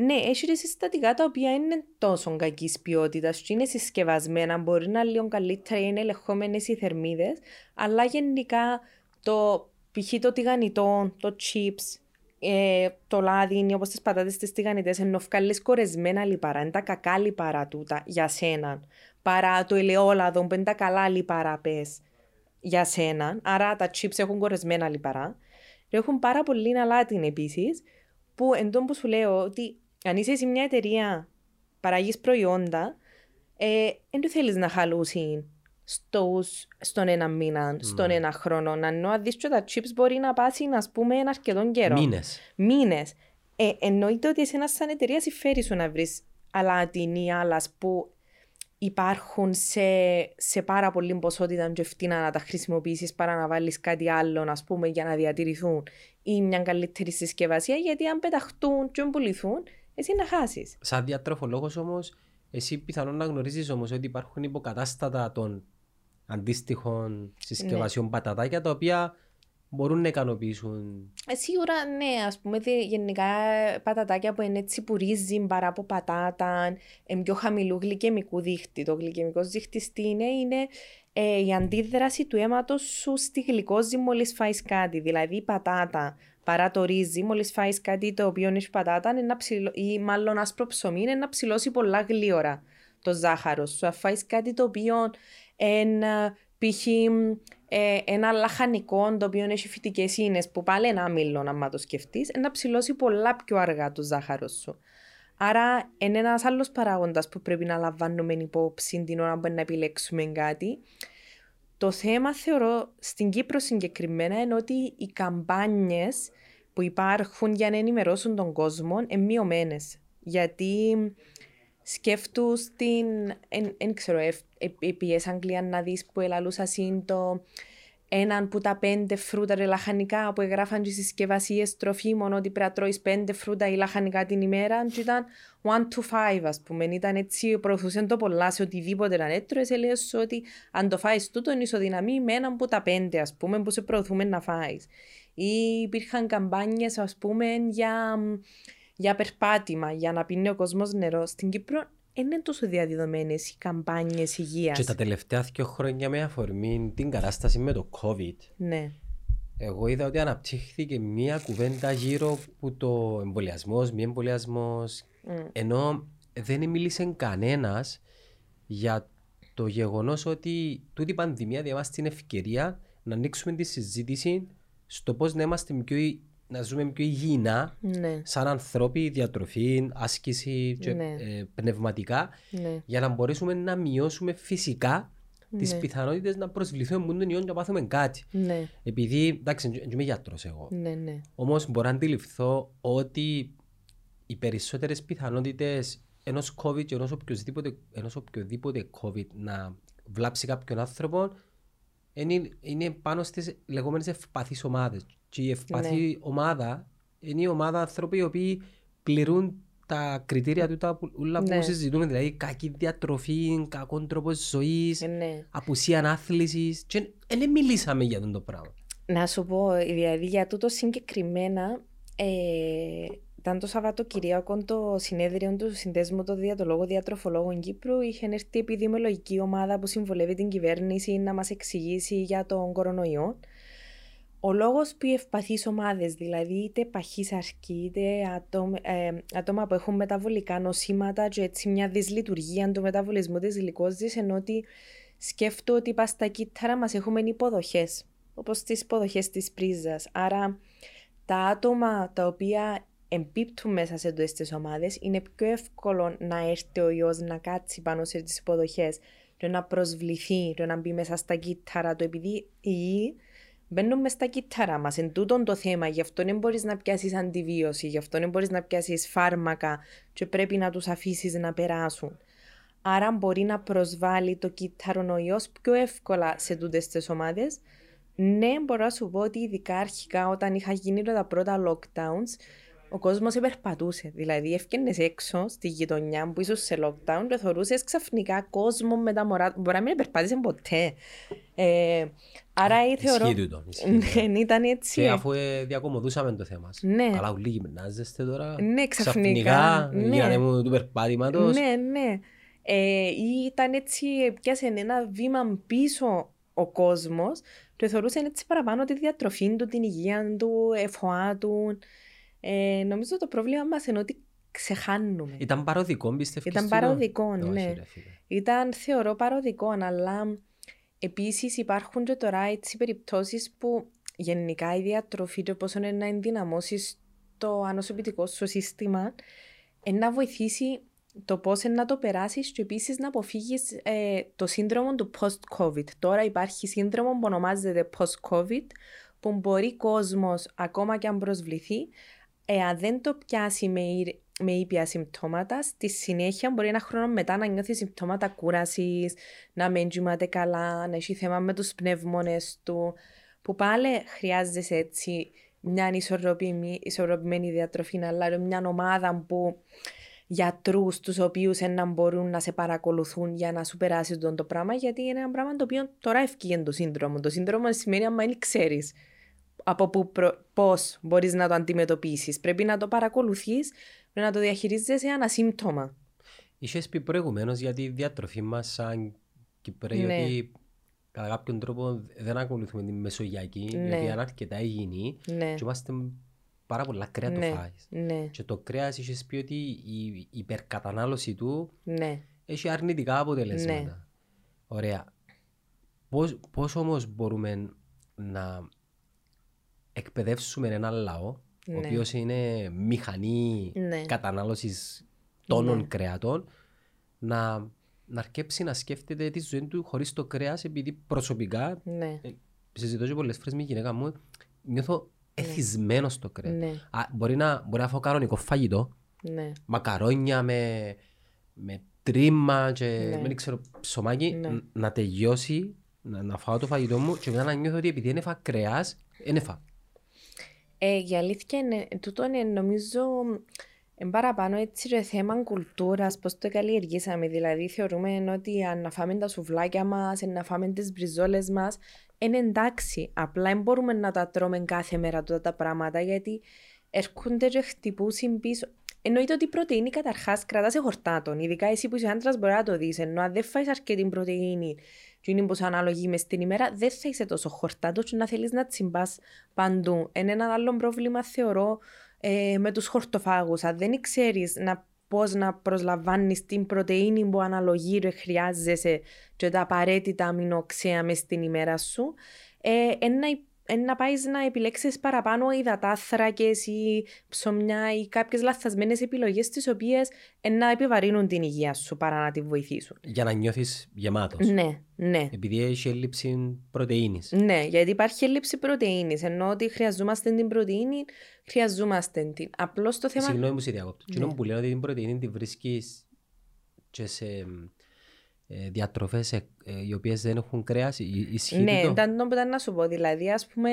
Ναι, έχει και συστατικά τα οποία είναι τόσο κακής ποιότητας και είναι συσκευασμένα. Μπορεί να είναι λίγο καλύτερα ή είναι ελεγχόμενες οι θερμίδες, αλλά γενικά το π.χ. το τηγανιτό, το chips, ε, το λάδι, όπως τι πατάτες τι τηγανιτές, ενώ βγάλει κορεσμένα λιπαρά. Είναι τα κακά λιπαρά τούτα για σένα. Παρά το ελαιόλαδο που είναι τα καλά λιπαρά, πες για σένα. Άρα τα chips έχουν κορεσμένα λιπαρά. Και έχουν πάρα πολύ αλάτιν επίσης, που εν τω που σου λέω ότι αν είσαι σε μια εταιρεία παραγεί προϊόντα, ε, δεν θέλεις να χαλούσει στους, στον ένα μήνα, στον Ναι. ένα χρόνο. Να ενώ αν δεις και τα chips μπορεί να πάσει, να πούμε, αρκετόν καιρό. Μήνες. Μήνες. Ε, εννοείται ότι εσένα σαν εταιρεία συμφέρει σου να βρεις αλάτιν ή άλλα που υπάρχουν σε, σε πάρα πολύ ποσότητα και φτηνά να τα χρησιμοποιήσεις παρά να βάλεις κάτι άλλο, ας πούμε, για να διατηρηθούν ή μια καλύτερη συσκευασία. Γιατί αν πεταχτούν και πουληθούν, εσύ να χάσεις. Σαν διατροφολόγος όμως, εσύ πιθανόν να γνωρίζεις όμως ότι υπάρχουν υποκατάστατα των αντίστοιχων συσκευασιών Ναι. πατατάκια τα οποία μπορούν να ικανοποιήσουν. Ε, σίγουρα ναι, ας πούμε δι- γενικά πατατάκια που είναι έτσι που ρύζουν παρά από πατάτα, είναι πιο χαμηλού γλυκαιμικού δίχτυ. Το γλυκαιμικό δίχτυ τι είναι, είναι ε, η αντίδραση του αίματος σου στη γλυκόζη μόλις φάεις κάτι. Δηλαδή η πατάτα παρά το ρύζι, μόλις φάεις κάτι το οποίο έχει πατάτα είναι να ψηλω... ή μάλλον άσπρο ψωμί, είναι να ψηλώσει πολλά γλύωρα το ζάχαρο σου. Αν φάεις κάτι το οποίο είναι π.χ. Ε, ένα λαχανικό το οποίο έχει φυτικές ίνες που πάλι ένα άμυλο, αν το σκεφτείς, να ψηλώσει πολλά πιο αργά το ζάχαρο σου. Άρα, είναι ένας άλλος παράγοντας που πρέπει να λαμβάνουμε υπόψη την ώρα που να επιλέξουμε κάτι. Το θέμα θεωρώ στην Κύπρο συγκεκριμένα είναι ότι οι καμπάνιες που υπάρχουν για να ενημερώσουν τον κόσμο είναι μειωμένες. Γιατί σκέφτου στην, δεν ξέρω, ε, επί Αγγλίας να δεις που ελαλούσα συν το έναν που τα πέντε φρούτα ρε λαχανικά που εγγράφαν τις συσκευασίες τροφίμων ότι πρέπει να τρώεις πέντε φρούτα ή λαχανικά την ημέρα και ήταν one to five ας πούμε. Ήταν έτσι, προωθούσαν το πολλά σε οτιδήποτε να έτρωες, έλεγες σου ότι αν το φάεις τούτο είναι ισοδυναμεί με έναν που τα πέντε ας πούμε που σε προωθούμε να φάεις. Ή υπήρχαν καμπάνιες ας πούμε για, για περπάτημα, για να πίνει ο κόσμος νερό. Στην Κύπρο δεν είναι τόσο διαδεδομένες οι καμπάνιες υγείας; Και τα τελευταία δύο χρόνια με αφορμή την κατάσταση με το COVID, Ναι. εγώ είδα ότι αναπτύχθηκε μία κουβέντα γύρω από το εμβολιασμός, μη εμβολιασμός, Μμ. ενώ δεν μίλησε κανένας για το γεγονός ότι τούτη η πανδημία δίνει μας την ευκαιρία να ανοίξουμε τη συζήτηση στο πώς να είμαστε πιο, ει- να ζούμε πιο υγιεινά Ναι. σαν ανθρώποι, διατροφή, άσκηση και Ναι. ε, πνευματικά Ναι. για να μπορέσουμε να μειώσουμε φυσικά τις Ναι. πιθανότητες να προσβληθούμε μόνο τον ιό και να πάθουμε κάτι. Ναι. Επειδή, εντάξει, δεν είμαι γιατρός εγώ, Ναι. Ναι. όμως μπορώ να αντιληφθώ ότι οι περισσότερες πιθανότητες ενός COVID και ενός οποιοδήποτε, ενός οποιοδήποτε COVID να βλάψει κάποιον άνθρωπο είναι, είναι πάνω στις λεγόμενες ευπαθείς ομάδες. Και η ευπαθή ομάδα είναι η ομάδα άνθρωποι οι οποίοι πληρούν τα κριτήρια του τα που- ούλα που Ναι. συζητούμε, δηλαδή κακή διατροφή, κακόν τρόπο ζωής, Ε, ναι. απουσία ανάθλησης και δεν μιλήσαμε για αυτό το πράγμα. Να σου πω, δηλαδή για τούτο συγκεκριμένα, ε, ήταν το Σαββατοκυριακό το συνέδριο του Συνδέσμου των Διατολόγων Διατροφολόγων Κύπρου. Είχε έρθει η επιδημιολογική ομάδα που συμβολεύει την κυβέρνηση να μας εξηγήσει για τον κορονοϊό. Ο λόγος που οι ευπαθείς ομάδες, δηλαδή είτε παχύς αρκή, είτε άτομα, ε, άτομα που έχουν μεταβολικά νοσήματα και έτσι μια δυσλειτουργία του μεταβολισμού της γλυκόζης, ενώ ότι σκέφτομαι ότι πας στα κύτταρα μας έχουμε υποδοχές, όπως τις υποδοχές της πρίζας. Άρα τα άτομα τα οποία εμπίπτουν μέσα σε αυτές τις ομάδες είναι πιο εύκολο να έρθει ο ιός να κάτσει πάνω σε τις υποδοχές και να προσβληθεί και να μπει μέσα στα κύτταρα του επειδή οι ιοί μπαίνουν μέσα στα κύτταρα μας. Εν τούτον το θέμα, γι' αυτό δεν μπορείς να πιάσεις αντιβίωση, γι' αυτό δεν μπορείς να πιάσεις φάρμακα και πρέπει να τους αφήσεις να περάσουν. Άρα μπορεί να προσβάλλει το κύτταρο ο ιός πιο εύκολα σε τούτες τις ομάδες ναι, μπορώ να σου πω ότι ειδικά αρχικά όταν είχα γίνει τα πρώτα lockdowns, ο κόσμος επερπατούσε. Δηλαδή, έφτιανε έξω στη γειτονιά που ήσουν σε lockdown και θεωρούσες ξαφνικά κόσμο με τα μωρά. Μπορεί να μην επερπάτησε ποτέ. Ε, άρα ή θεωρώ... Ισχύει τούτο. ισχύει. Ναι, ήταν έτσι. Και αφού ε, διακομωδούσαμε το θέμα. Ναι. Καλά, ουλί γυμνάζεστε τώρα. Ναι, ξαφνικά, ναι. Γίνανε μου του περπάτηματος. Ναι, ναι. Ε, ή ήταν έτσι, πιάσε ένα βήμα πίσω ο κόσμος και θεωρούσε έτσι παραπάνω τη διατροφή του, την υγεία του, εφοά του. Ε, νομίζω το πρόβλημα μας είναι ότι ξεχάνουμε. Ήταν παροδικό, πιστεύεις Ήταν τούτο; παροδικό, Όχι, ναι. ρε φίλε. Ήταν θεωρώ παροδικό, αλλά επίσης υπάρχουν και τώρα έτσι περιπτώσεις που γενικά η διατροφή και πόσο είναι να ενδυναμώσεις το ανοσοποιητικό σου σύστημα ε, να βοηθήσει το πώς να το περάσεις και επίσης να αποφύγεις ε, το σύνδρομο του post-COVID. Τώρα υπάρχει σύνδρομο που ονομάζεται post-COVID που μπορεί κόσμος ακόμα και αν προσβληθεί εάν δεν το πιάσει με, ήρ- με ήπια συμπτώματα, στη συνέχεια μπορεί ένα χρόνο μετά να νιώθεις συμπτώματα κούρασης, να μην κοιμάται καλά, να έχει θέμα με τους πνεύμονες του, που πάλι χρειάζεσαι έτσι μια ισορροπημένη, ισορροπημένη διατροφή, αλλά μια ομάδα που γιατρούς τους οποίους να μπορούν να σε παρακολουθούν για να σου περάσει τον το πράγμα γιατί είναι ένα πράγμα το οποίο τώρα ευκήγεν το σύνδρομο. Το σύνδρομο σημαίνει αν δεν ξέρεις από που προ... πώς μπορείς να το αντιμετωπίσεις. Πρέπει να το παρακολουθείς, πρέπει να το διαχειρίζεσαι ένα σύμπτωμα. Είχες πει προηγουμένως για τη διατροφή μας σαν Κυπρέοι Ναι. ότι κατά κάποιον τρόπο δεν ακολουθούμε τη μεσογειακή Ναι. γιατί είναι αρκετά υγιεινή Ναι, και είμαστε πάρα πολλά κρέα το Ναι. φάεις. ναι, Και το κρέας είχες πει ότι η υπερκατανάλωση του ναι. έχει αρνητικά αποτελέσματα. Ναι. Ωραία. Πώς, πώς όμως μπορούμε να εκπαιδεύσουμε έναν λαό ο Ναι. οποίος είναι μηχανή Ναι. κατανάλωσης τόνων Ναι. κρεατών να, να αρκέψει να σκέφτεται τη ζωή του χωρίς το κρέας επειδή προσωπικά Ναι, συζητώ και πολλές φορές με η γυναίκα μου νιώθω εθισμένος στο κρέας. ναι, Α, μπορεί, να, μπορεί να φάω κανονικό φαγητό ναι, μακαρόνια με, με τρίμα και Ναι. δεν ξέρω ψωμάκι Ναι. ν- να τελειώσει, να, να φάω το φαγητό μου και μετά να νιώθω ότι επειδή ένεφα κρέας, ένεφα. Ε, η αλήθεια είναι, τούτο είναι νομίζω εν παραπάνω έτσι ρε θέμα κουλτούρας, πώς το καλλιεργήσαμε. Δηλαδή θεωρούμε ότι αν να φάμε τα σουβλάκια μας, αν να φάμε τις μπριζόλες μας, είναι εντάξει. Απλά δεν μπορούμε να τα τρώμε κάθε μέρα τούτα τα πράγματα γιατί έρχονται και χτυπούσουν πίσω. Εννοείται ότι η πρωτεΐνη καταρχάς κρατάς σε χορτάτων. Ειδικά εσύ που είσαι άντρας μπορεί να το δεις. Ενώ αν δεν φάει αρκετή πρωτεΐνη, και είναι πως ανάλογη μες στην ημέρα, δεν θα είσαι τόσο χορτάτος και να θέλεις να τσιμπάς παντού. Είναι ένα άλλο πρόβλημα, θεωρώ, ε, με τους χορτοφάγους. Αν δεν ξέρεις να, πώς να προσλαμβάνεις την πρωτεΐνη που αναλογεί ρε χρειάζεσαι και τα απαραίτητα αμινόξια μες στην ημέρα σου, ε, εν να, υ- εν να πάεις να επιλέξεις παραπάνω υδατάθρακες ή ψωμιά ή κάποιες λαθασμένες επιλογές τις οποίες εν να επιβαρύνουν την υγεία σου παρά να τη βοηθήσουν. Για να νιώθεις γεμάτος. Ναι, ναι. Επειδή έχει έλλειψη πρωτεΐνης. Ναι, γιατί υπάρχει έλλειψη πρωτεΐνης, ενώ ότι χρειαζόμαστε την πρωτεΐνη, χρειαζόμαστε την. Απλώς το θέμα... Συγγνώμη που σε διακόπτω. Ναι. Κοινό που λένε ότι την πρωτεΐνη τη βρίσκεις και σε ε, διατροφές ε, ε, οι οποίες δεν έχουν κρέας. Ι- Ισχύει Ναι, τούτο; ήταν το που ήταν να σου πω. Δηλαδή, ας πούμε,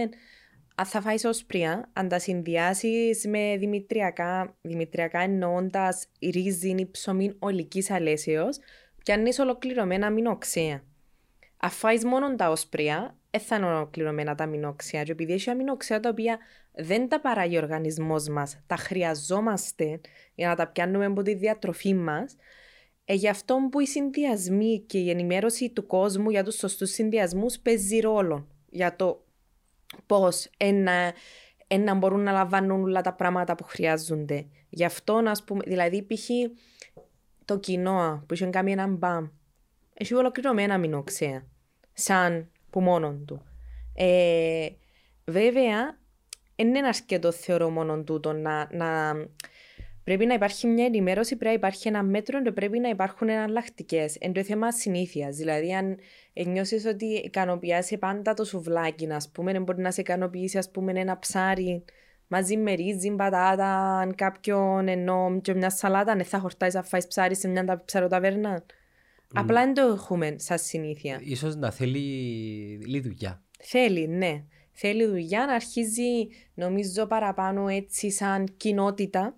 αν θα φάεις όσπρια, αν τα συνδυάσεις με δημητριακά, δημητριακά εννοώντας ρύζι ή ψωμί ολικής αλέσεως, πιάνεις ολοκληρωμένα αμινόξια. Αν φάεις μόνο τα όσπρια, δεν θα είναι ολοκληρωμένα τα αμινόξια. Και επειδή έχει αμινόξια τα οποία δεν τα παράγει ο οργανισμός μας, τα χρειαζόμαστε για να τα πιάνουμε από τη διατροφή μας, ε, γι' αυτό που οι συνδυασμοί και η ενημέρωση του κόσμου για τους σωστούς συνδυασμούς παίζει ρόλο για το πώς ένα, ένα μπορούν να λαμβάνουν όλα τα πράγματα που χρειάζονται. Γι' αυτό, ας πούμε, δηλαδή π.χ. το κοινό που είχε κάνει έναν μπαμ, έχει ολοκληρωμένα αμινόξια, σαν που μόνον του. Ε, βέβαια, δεν είναι αρκετό θεωρώ μόνον τούτο να, να, Πρέπει να υπάρχει μια ενημέρωση, πρέπει να υπάρχει ένα μέτρο και πρέπει να υπάρχουν εναλλακτικές. Εν το θέμα συνήθειας. Δηλαδή, αν νιώσεις ότι ικανοποιάσει πάντα το σουβλάκι, α πούμε, δεν μπορεί να σε ικανοποιήσει ας πούμε, ένα ψάρι μαζί με ρύζι, πατάτα, αν κάποιον ενώ και μια σαλάτα, δεν θα χορτάσει να φάεις ψάρι σε μια ψαροταβέρνα. Απλά δεν το έχουμε σαν συνήθεια. Ίσως να θέλει λίγη δουλειά. Θέλει, ναι. Θέλει δουλειά να αρχίζει, νομίζω, παραπάνω έτσι σαν κοινότητα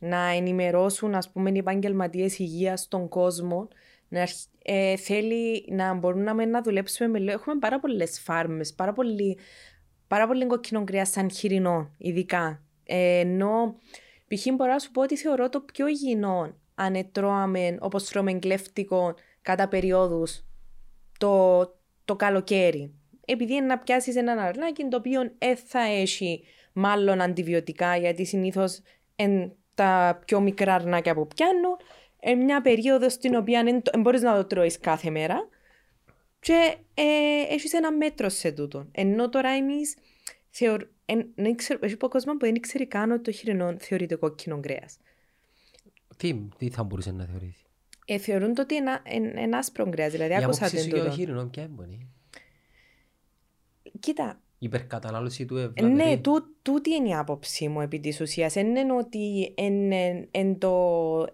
να ενημερώσουν, ας πούμε, οι επαγγελματίες υγείας στον κόσμο, Να αρχ- ε, θέλει να μπορούμε να δουλέψουμε με λίγο. Έχουμε πάρα πολλές φάρμες, πάρα πολύ, πάρα πολύ κόκκινο κρέα σαν χοιρινό, ειδικά. Ε, ενώ π.χ. μπορώ να σου πω ότι θεωρώ το πιο υγιεινό αν ετρώαμε όπως τρώμε κλέφτικο κατά περιόδους το, το καλοκαίρι. Επειδή είναι να πιάσεις έναν αρνάκι το οποίο δεν θα έχει μάλλον αντιβιωτικά, γιατί συνήθως τα πιο μικρά αρνάκια που πιάνουν, ε, μια περίοδος στην οποία δεν μπορείς να το τρώεις κάθε μέρα και ε, έχεις ένα μέτρο σε τούτο. Ενώ τώρα εμείς θεωρ... εν, δεν ξέρω, έχει πω κόσμος που δεν ξέρει καν ότι το χοιρινό θεωρείται κόκκινο κρέα. Τι, τι θα μπορούσε να θεωρήσει; Ε, θεωρούν το ότι είναι ένα, ένα άσπρο κρέα, δηλαδή Η άκουσα άποψη σου για το τούτο. χείρινο ποια είναι. Κοίτα, Η υπερκατανάλωση του Ε, ευλαβερή. Ναι, τού, τούτη είναι η άποψή μου επί της ουσίας. Δεν είναι ότι εν, εν, εν το,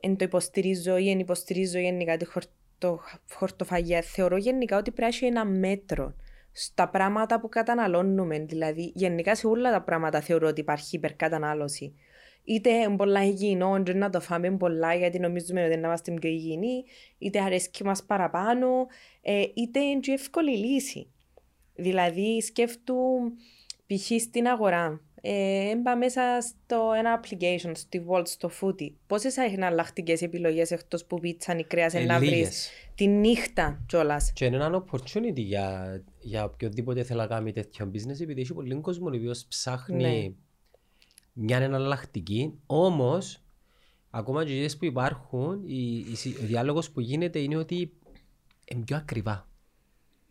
εν το υποστηρίζω ή εν υποστηρίζω γενικά τη χορτο, χορτοφαγία. Θεωρώ γενικά ότι πρέπει να έχει ένα μέτρο στα πράγματα που καταναλώνουμε. Δηλαδή, γενικά σε όλα τα πράγματα θεωρώ ότι υπάρχει υπερκατανάλωση. Είτε είναι πολλά υγιεινό, και να το φάμε πολλά γιατί νομίζουμε ότι να είμαστε πιο υγιεινοί, είτε αρέσκει μας παραπάνω, ε, είτε είναι και εύκολη λύση. Δηλαδή, σκέφτου π.χ. στην αγορά. Ε, έμπα μέσα στο ένα application, στη Volt, στο Footy. Πόσες εναλλακτικέ επιλογές εκτός που πίτσα ή κρέας Ε, να βρεις λίγες. τη νύχτα κιόλας; Και είναι ένα opportunity για, για οποιοδήποτε θέλει να κάνει τέτοιο business επειδή έχει πολύ κόσμο ο οποίος ψάχνει Ναι. μια εναλλακτική. Όμως, ακόμα και οι ιδέες που υπάρχουν, η, η, συ- ο διάλογος που γίνεται είναι ότι είναι πιο ακριβά.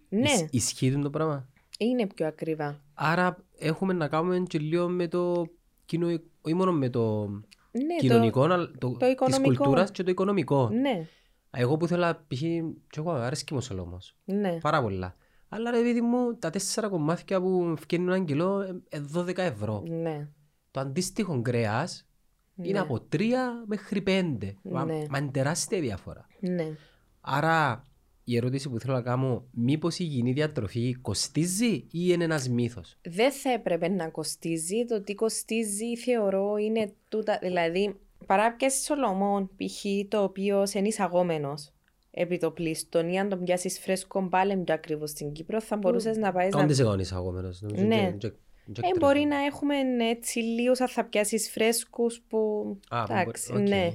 Ναι, Ισ- ισχύει το πράγμα; είναι πιο ακριβά. Άρα έχουμε να κάνουμε και λίγο με το κοινο, όχι μόνο με το Ναι, κοινωνικό, αλλά το, της οικονομικό. κουλτούρας και το οικονομικό. Το... Ναι, Εγώ που θέλω π.χ. και εγώ αρέσκει μου σολόμος. ναι. Πάρα πολλά. Αλλά ρε παιδί μου, τα τέσσερα κομμάτια που φτιάχνουν ένα κιλό, ε, ε, 12 ευρώ. ναι. Το αντίστοιχο κρέα είναι από 3 μέχρι 5. Μα, Ναι. μα είναι τεράστια διαφορά. ναι. Άρα η ερώτηση που θέλω να κάνω, μήπως η υγιεινή διατροφή κοστίζει ή είναι ένας μύθος; Δεν θα έπρεπε να κοστίζει. Το τι κοστίζει θεωρώ είναι τούτα. Δηλαδή, παρά πιάσει σολομόν, π.χ. το οποίο είναι εισαγόμενος επί το πλήστον ή αν τον πιάσεις φρέσκο πάλι πιο ακριβώς στην Κύπρο, θα μπορούσες να πάεις να. Κάντε σε γονεί αγόμενο. Ναι. Ε, μπορεί να έχουμε έτσι λίγο αν θα πιάσεις φρέσκους που. Α, που Εντάξει, μπορεί- οκ. ναι.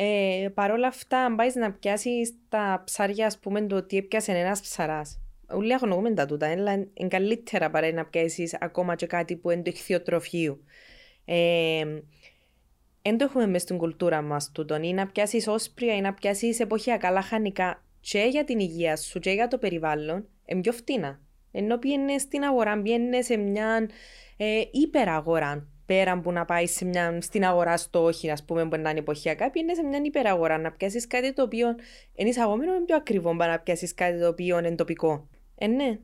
Ε, Παρ' όλα αυτά, αν πάεις να πιάσεις τα ψάρια, ας πούμε, το ότι έπιασε ένας ψαράς. Όλοι αγνοούμε τα τούτα, αλλά είναι καλύτερα παρά να πιάσεις ακόμα και κάτι που είναι το ηχθειοτροφείο. Ε, δεν το έχουμε μέσα στην κουλτούρα μας τούτο. Ή να πιάσεις όσπρια ή να πιάσεις εποχιακά λαχανικά και για την υγεία σου και για το περιβάλλον, είναι πιο φτηνά. Ενώ πιένε στην αγορά, πιένε σε μια ε, υπεραγορά. Πέρα που να πάει σε μια, στην αγορά στο όχι, ας πούμε, που να είναι εποχιακά, πιένε σε μια υπεραγορά να πιάσεις κάτι το οποίο είναι εισαγόμενο, είναι πιο ακριβό παρά να πιάσεις κάτι το οποίο είναι τοπικό. Ε, ναι.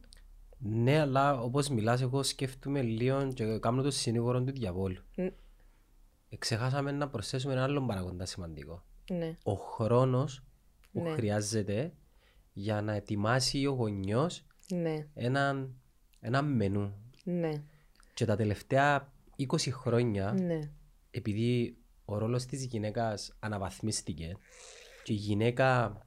Ναι, αλλά όπως μιλάς, εγώ σκέφτομαι λίγο και κάνω το συνήγορο του διαβόλου. Μ. Ε, Ξεχάσαμε να προσθέσουμε ένα άλλο παραγοντά σημαντικό. Ναι. Ο χρόνος που Ναι. χρειάζεται για να ετοιμάσει ο γονιός Ναι. ένα, ένα μενού. Ναι. Και τα τελευταία 20 χρόνια, Ναι. επειδή ο ρόλος της γυναίκας αναβαθμίστηκε και η γυναίκα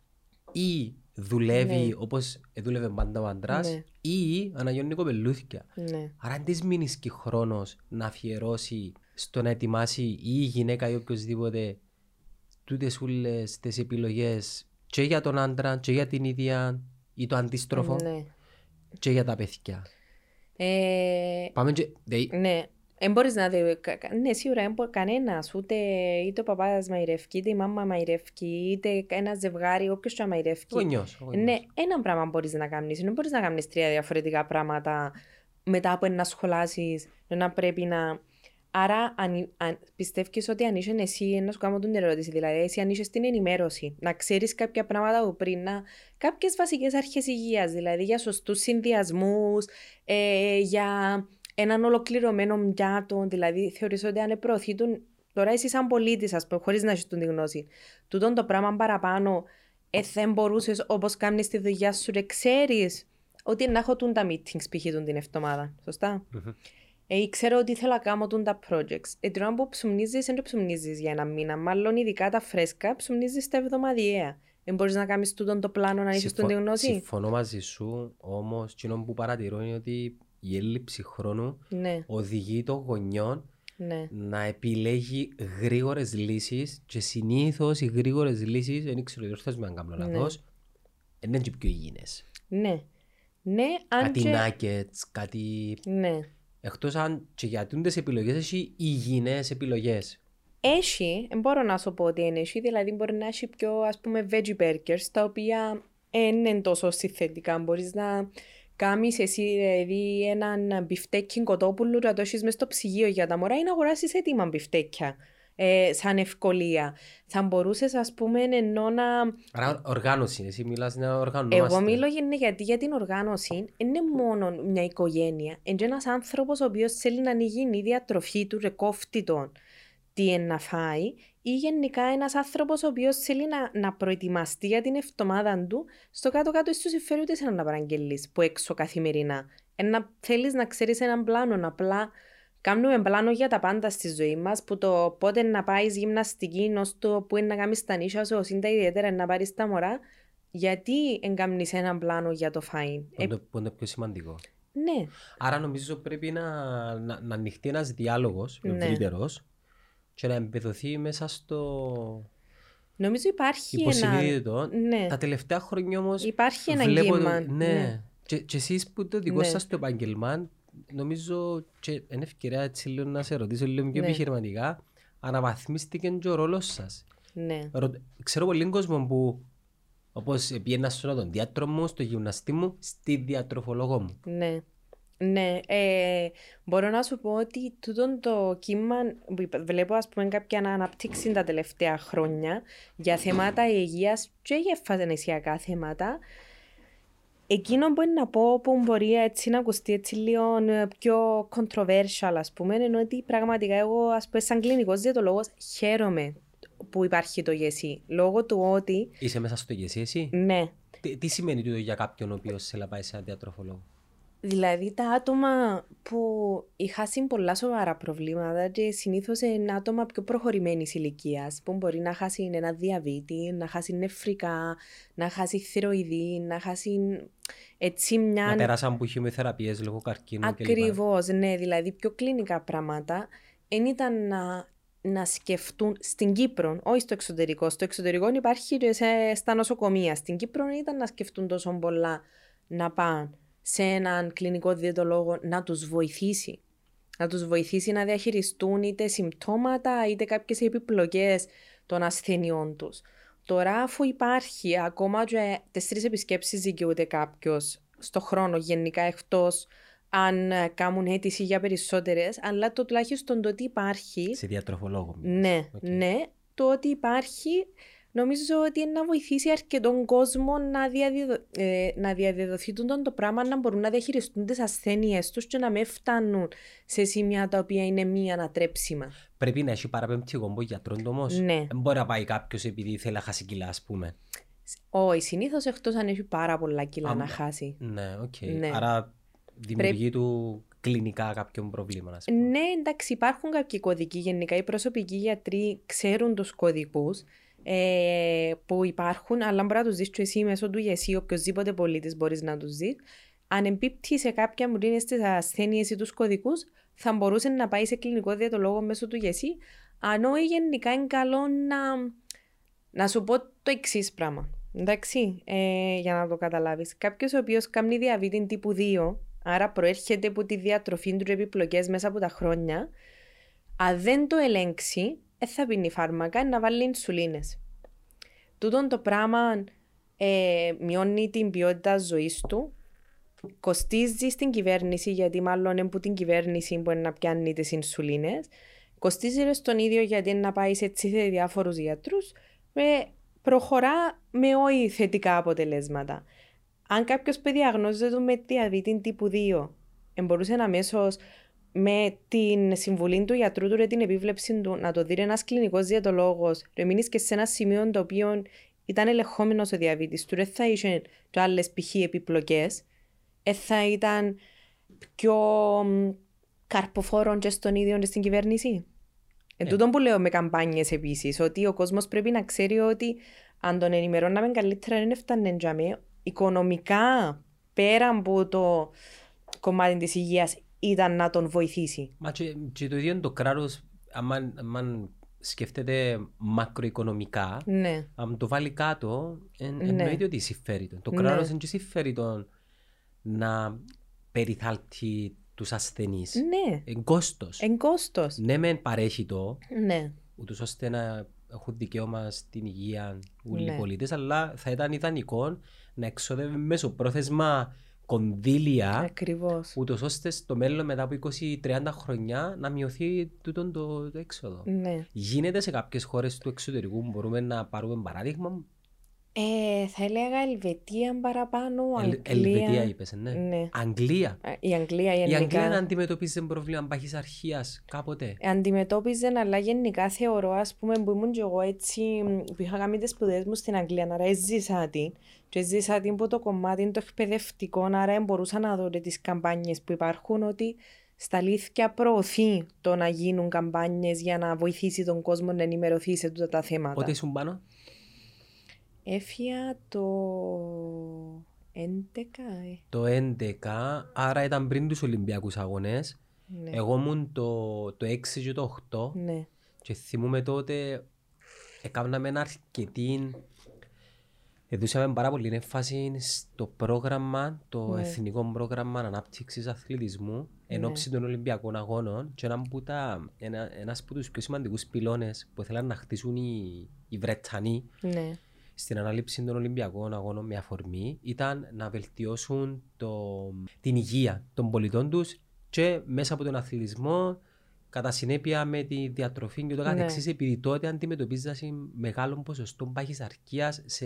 ή δουλεύει Ναι. όπως δούλευε πάντα ο άντρας Ναι. ή αναγιώνει κοπελούθια. Ναι. Άρα αν της μείνεις και χρόνος να αφιερώσει στο να ετοιμάσει ή η γυναίκα ή οποιοδήποτε τούτες όλες τις επιλογές και για τον άντρα και για την ίδια ή το αντίστροφο Ναι. και για τα παιδιά. Ε, Πάμε και... δε- ναι. Δεν μπορείς να δει, κα- κα- ναι, σίγουρα δεν μπορεί κανένας, ούτε είτε ο παπάδας μαϊρεύκει, είτε η μάμα μαϊρεύκει, είτε ένα ζευγάρι, όποιος και να μαϊρεύκει. Γονιός. ο γονιός. Ναι, ένα πράγμα μπορείς να κάνεις. Δεν μπορείς να κάνεις τρία διαφορετικά πράγματα μετά από ένα σχολάσεις, να πρέπει να... Άρα, αν, αν πιστεύεις ότι αν είσαι εσύ, να σου κάνω την ερώτηση, δηλαδή, εσύ αν είσαι στην ενημέρωση, να ξέρεις κάποια πράγματα από πριν, να... κάποιες βασικές αρχές υγείας, δηλαδή για σωστούς συνδυασμούς, ε, για έναν ολοκληρωμένο πιάτο, δηλαδή θεωρείς ότι αν προωθήτουν, τώρα εσύ σαν πολίτης, ας πούμε, χωρίς να έχεις την γνώση, τούτον το πράγμα παραπάνω, ε, δεν μπορούσες όπως κάνεις τη δουλειά σου και ξέρεις ότι να έχω τούν τα meetings π.χ. τούν την εβδομάδα, σωστά; Μμμ. Ε, ή ξέρω ότι θέλω να κάνω τούν τα projects. Ε, την ώρα που ψουμνίζεις, δεν το ψουμνίζεις για ένα μήνα. Μάλλον ειδικά τα φρέσκα ψουμνίζεις τα εβδομαδιαία. δεν μπορείς να κάνεις τούτο το πλάνο να έχεις Συμφω- την γνώση; Συμφωνώ μαζί σου, όμως εκείνο που παρατηρώ είναι ότι η έλλειψη χρόνου Ναι, οδηγεί των γονιών ναι. να επιλέγει γρήγορες λύσεις και συνήθως οι γρήγορες λύσεις, δεν ξέρω, διορθώ με αν κάνω Ναι. λάθος, είναι και πιο υγιεινές. Ναι. Ναι, αν Κάτι και... nuggets, κάτι. Ναι. Εκτός αν και για τις επιλογές έχει υγιεινές επιλογές. Έχει, δεν μπορώ να σου πω ότι είναι έχει, δηλαδή μπορεί να έχει πιο ας πούμε veggie burgers, τα οποία δεν είναι τόσο συνθετικά. Μπορείς να κάνεις εσύ δηλαδή έναν μπιφτέκι κοτόπουλου να το έχεις μες στο ψυγείο για τα μωρά ή να αγοράσεις έτοιμα μπιφτέκια ε, σαν ευκολία. Θα μπορούσες ας πούμε ενώ να... Άρα, οργάνωση. Εσύ μιλάς να οργανωνόμαστε. Εγώ μιλώ για, γιατί για την οργάνωση είναι μόνο μια οικογένεια. Είναι ένας άνθρωπος ο οποίος θέλει να ανοίγει η διατροφή του, ρε κόφτει τον τι είναι να φάει ή γενικά ένας άνθρωπος ο οποίος θέλει να, να προετοιμαστεί για την εβδομάδα του στο κάτω-κάτω σου συμφέρει ούτε σε να παραγγελείς που έξω καθημερινά. Ε, να θέλεις να ξέρεις έναν πλάνο, απλά κάνουμε πλάνο για τα πάντα στη ζωή μας που το πότε να πάεις γυμναστική, ως το που είναι να κάνεις τα νύσια σου, ως είναι τα ιδιαίτερα να πάρεις τα μωρά, γιατί εγκαμνείς έναν πλάνο για το φάιν; Που είναι- που είναι πιο σημαντικό. ναι, Άρα νομίζω πρέπει να, να, να ανοιχτεί ένας διάλογος Ναι. Ευρύτερο και να εμπεδοθεί μέσα στο νομίζω υπάρχει ένα... υποσυνείδητο. Ναι. Τα τελευταία χρόνια όμως. Υπάρχει ένα βλέπω το- κύμα. Ναι. Και, και εσείς που το δικό Ναι. σας το επάγγελμα, νομίζω και είναι ευκαιρία έτσι λίγο να σε ρωτήσω λίγο πιο Ναι. επιχειρηματικά, αναβαθμίστηκε και ο ρόλος σας. Ναι. Ρω- Ξέρω πολύ κόσμο που όπως πήγαινα στον οδοντίατρο μου, στο γυμναστή μου, στη διατροφολόγο μου. Ναι. Ναι, ε, μπορώ να σου πω ότι τούτο το κύμα που υπ- βλέπω ας πούμε κάποια αναπτύξη τα τελευταία χρόνια για θέματα υγείας και για φανεσιακά θέματα Εκείνο που είναι να πω που μπορεί έτσι να ακουστεί έτσι λίγο ε, πιο controversial ας πούμε είναι ότι πραγματικά εγώ ας πούμε σαν κλινικός διαιτολόγος χαίρομαι που υπάρχει το γεσί λόγω του ότι Είσαι μέσα στο γεσί εσύ; ναι Τι, τι σημαίνει τούτο για κάποιον ο οποίος θέλει να πάει σε ένα διατροφολόγο; Δηλαδή τα άτομα που είχαν πολλά σοβαρά προβλήματα και συνήθως είναι άτομα πιο προχωρημένης ηλικίας που μπορεί να χάσει ένα διαβήτη, να χάσει νεφρικά, να χάσει θηροειδή, να χάσει έτσι μια. Να πέρασαν από χημειοθεραπείες λόγω καρκίνου κλπ. Ακριβώς, ναι, δηλαδή πιο κλινικά πράγματα. Δεν ήταν να, να σκεφτούν στην Κύπρο, όχι στο εξωτερικό. Στο εξωτερικό υπάρχει και σε, στα νοσοκομεία. Στην Κύπρο δεν ήταν να σκεφτούν τόσο πολλά να πάνε σε έναν κλινικό διαιτολόγο να τους βοηθήσει. Να τους βοηθήσει να διαχειριστούν είτε συμπτώματα είτε κάποιες επιπλοκές των ασθενειών τους. Τώρα αφού υπάρχει ακόμα και τέσσερις επισκέψεις δικαιούται κάποιος στο χρόνο γενικά εκτός αν ε, κάνουν αίτηση για περισσότερες, αλλά το τουλάχιστον το ότι υπάρχει, Σε διατροφολόγο. ναι, Οκ. ναι, το ότι υπάρχει νομίζω ότι είναι να βοηθήσει αρκετόν κόσμο να, διαδιδο... ε, να διαδεδοθεί τούτο το πράγμα, να μπορούν να διαχειριστούν τις ασθένειες τους και να μην φτάνουν σε σημεία τα οποία είναι μη ανατρέψιμα. Πρέπει να έχει παραπεμπτικό που γιατρόν του όμως. Ναι. Δεν μπορεί να πάει κάποιος επειδή θέλει να χάσει κιλά ας πούμε. Όχι, συνήθως εκτός αν έχει πάρα πολλά κιλά Άμα- να χάσει. Ναι, οκ. Ναι. Άρα δημιουργεί του κλινικά κάποιον πρόβλημα. ας πούμε. Ναι, εντάξει, υπάρχουν κάποιοι κωδικοί. Γενικά οι προσωπικοί γιατροί ξέρουν τους κωδικούς ε, που υπάρχουν, αλλά μπορεί να τους δεις και εσύ μέσω του ΓΕΣΥ, οποιοδήποτε πολίτης μπορείς να τους δεις. Αν εμπίπτει σε κάποια μου είναι στις ασθένειες ή τους κωδικούς, θα μπορούσε να πάει σε κλινικό διατολόγο μέσω του ΓΕΣΥ. Αν όχι, γενικά είναι καλό να, να σου πω το εξής πράγμα. Εντάξει, ε, για να το καταλάβεις. Κάποιος ο οποίος κάνει διαβήτη τύπου 2, άρα προέρχεται από τη διατροφή του επιπλοκές μέσα από τα χρόνια, αν δεν το ελέγξει, δεν θα πίνει φάρμακα, να βάλει ινσουλίνες. Τούτον το πράγμα ε, μειώνει την ποιότητα ζωής του, κοστίζει στην κυβέρνηση, γιατί μάλλον είναι που την κυβέρνηση μπορεί να πιάνει τις ινσουλίνες, κοστίζει ρε στον ίδιο γιατί είναι να πάει σε έτσι σε διάφορους γιατρούς, με, προχωρά με όχι θετικά αποτελέσματα. Αν κάποιος διαγνώζεται με διαβήτη τύπου 2, μπορούσε αμέσως με την συμβουλή του γιατρού του, ρε, την επίβλεψη του, να το δει ένας κλινικός διατολόγο, ρε μείνεις και σε ένα σημείο το οποίο ήταν ελεγχόμενος ο διαβήτης του, δεν θα είχε και άλλες π.χ. επιπλοκές, δεν θα ήταν πιο μ, καρποφόρον και στον ίδιο και στην κυβέρνηση. Εν Ε. τούτον που λέω με καμπάνιες επίσης, ότι ο κόσμος πρέπει να ξέρει ότι αν τον ενημερώναμε καλύτερα δεν έφτανε τζαμί. Οικονομικά, πέρα από το κομμάτι της υγείας, ήταν να τον βοηθήσει. Μα και, και το ίδιο είναι το κράτος, άμα, άμα σκέφτεται μακροοικονομικά, Ναι, αν το βάλει κάτω, εν, Ναι. εννοείται ότι συμφέρει τον. Το Ναι. κράτος είναι και συμφέρει τον να περιθάλπτει τους ασθενείς. ναι, Είναι κόστος. εν κόστος. Ναι, μεν παρέχει το, Ναι, ούτως ώστε να έχουν δικαίωμα στην υγεία όλοι Ναι. οι πολίτες, αλλά θα ήταν ιδανικό να εξοδεύει μέσω πρόθεσμα κονδύλια, ακριβώς. ούτως ώστε στο μέλλον μετά από 20-30 χρονιά να μειωθεί τούτο το, το έξοδο. Ναι. Γίνεται σε κάποιες χώρες του εξωτερικού, μπορούμε να πάρουμε παράδειγμα. Ε, θα έλεγα Ελβετία παραπάνω, Ελ- Αγγλία. Ελβετία είπες, ναι. Ναι. Αγγλία. Ε, Η Αγγλία Η γενικά. Αγγλία αντιμετωπίζει πρόβλημα παχυσαρχίας κάποτε. Αντιμετώπιζε, αλλά γενικά θεωρώ, ας πούμε, που ήμουν και εγώ έτσι, που είχα κάνει τις σπουδές μου στην Αγγλία, άρα έζησα την και έζησα την από το κομμάτι το εκπαιδευτικό, άρα μπορούσα να δω τις καμπάνιες που υπάρχουν, ότι στα αλήθεια προωθεί το να γίνουν καμπάνιες για να βοηθήσει τον κόσμο να ενημερωθεί σε τούτα τα θέματα. Πότε ήσουν πάνω. Έφυγα το 11, ε. Το 11, άρα ήταν πριν τους Ολυμπιακούς Αγώνες. Ναι. Εγώ ήμουν το, το 6 και το 8 ναι. και θυμούμαι τότε έκαναμε ένα αρκετή Εδούσαμε πάρα πολύ έμφαση στο πρόγραμμα, το Ναι. εθνικό πρόγραμμα ανάπτυξης αθλητισμού εν Ναι. ώψη των Ολυμπιακών Αγώνων και ένα που τα, ένα, ένας από τους πιο σημαντικούς πυλώνες που ήθελαν να χτίσουν οι, οι Βρετανοί ναι. Στην ανάληψη των Ολυμπιακών Αγώνων με αφορμή ήταν να βελτιώσουν το, την υγεία των πολιτών τους και μέσα από τον αθλητισμό κατά συνέπεια με τη διατροφή και το Ναι. καθεξής επειδή τότε αντιμετωπίζασαν μεγάλο ποσοστό παχυσαρκίας σε,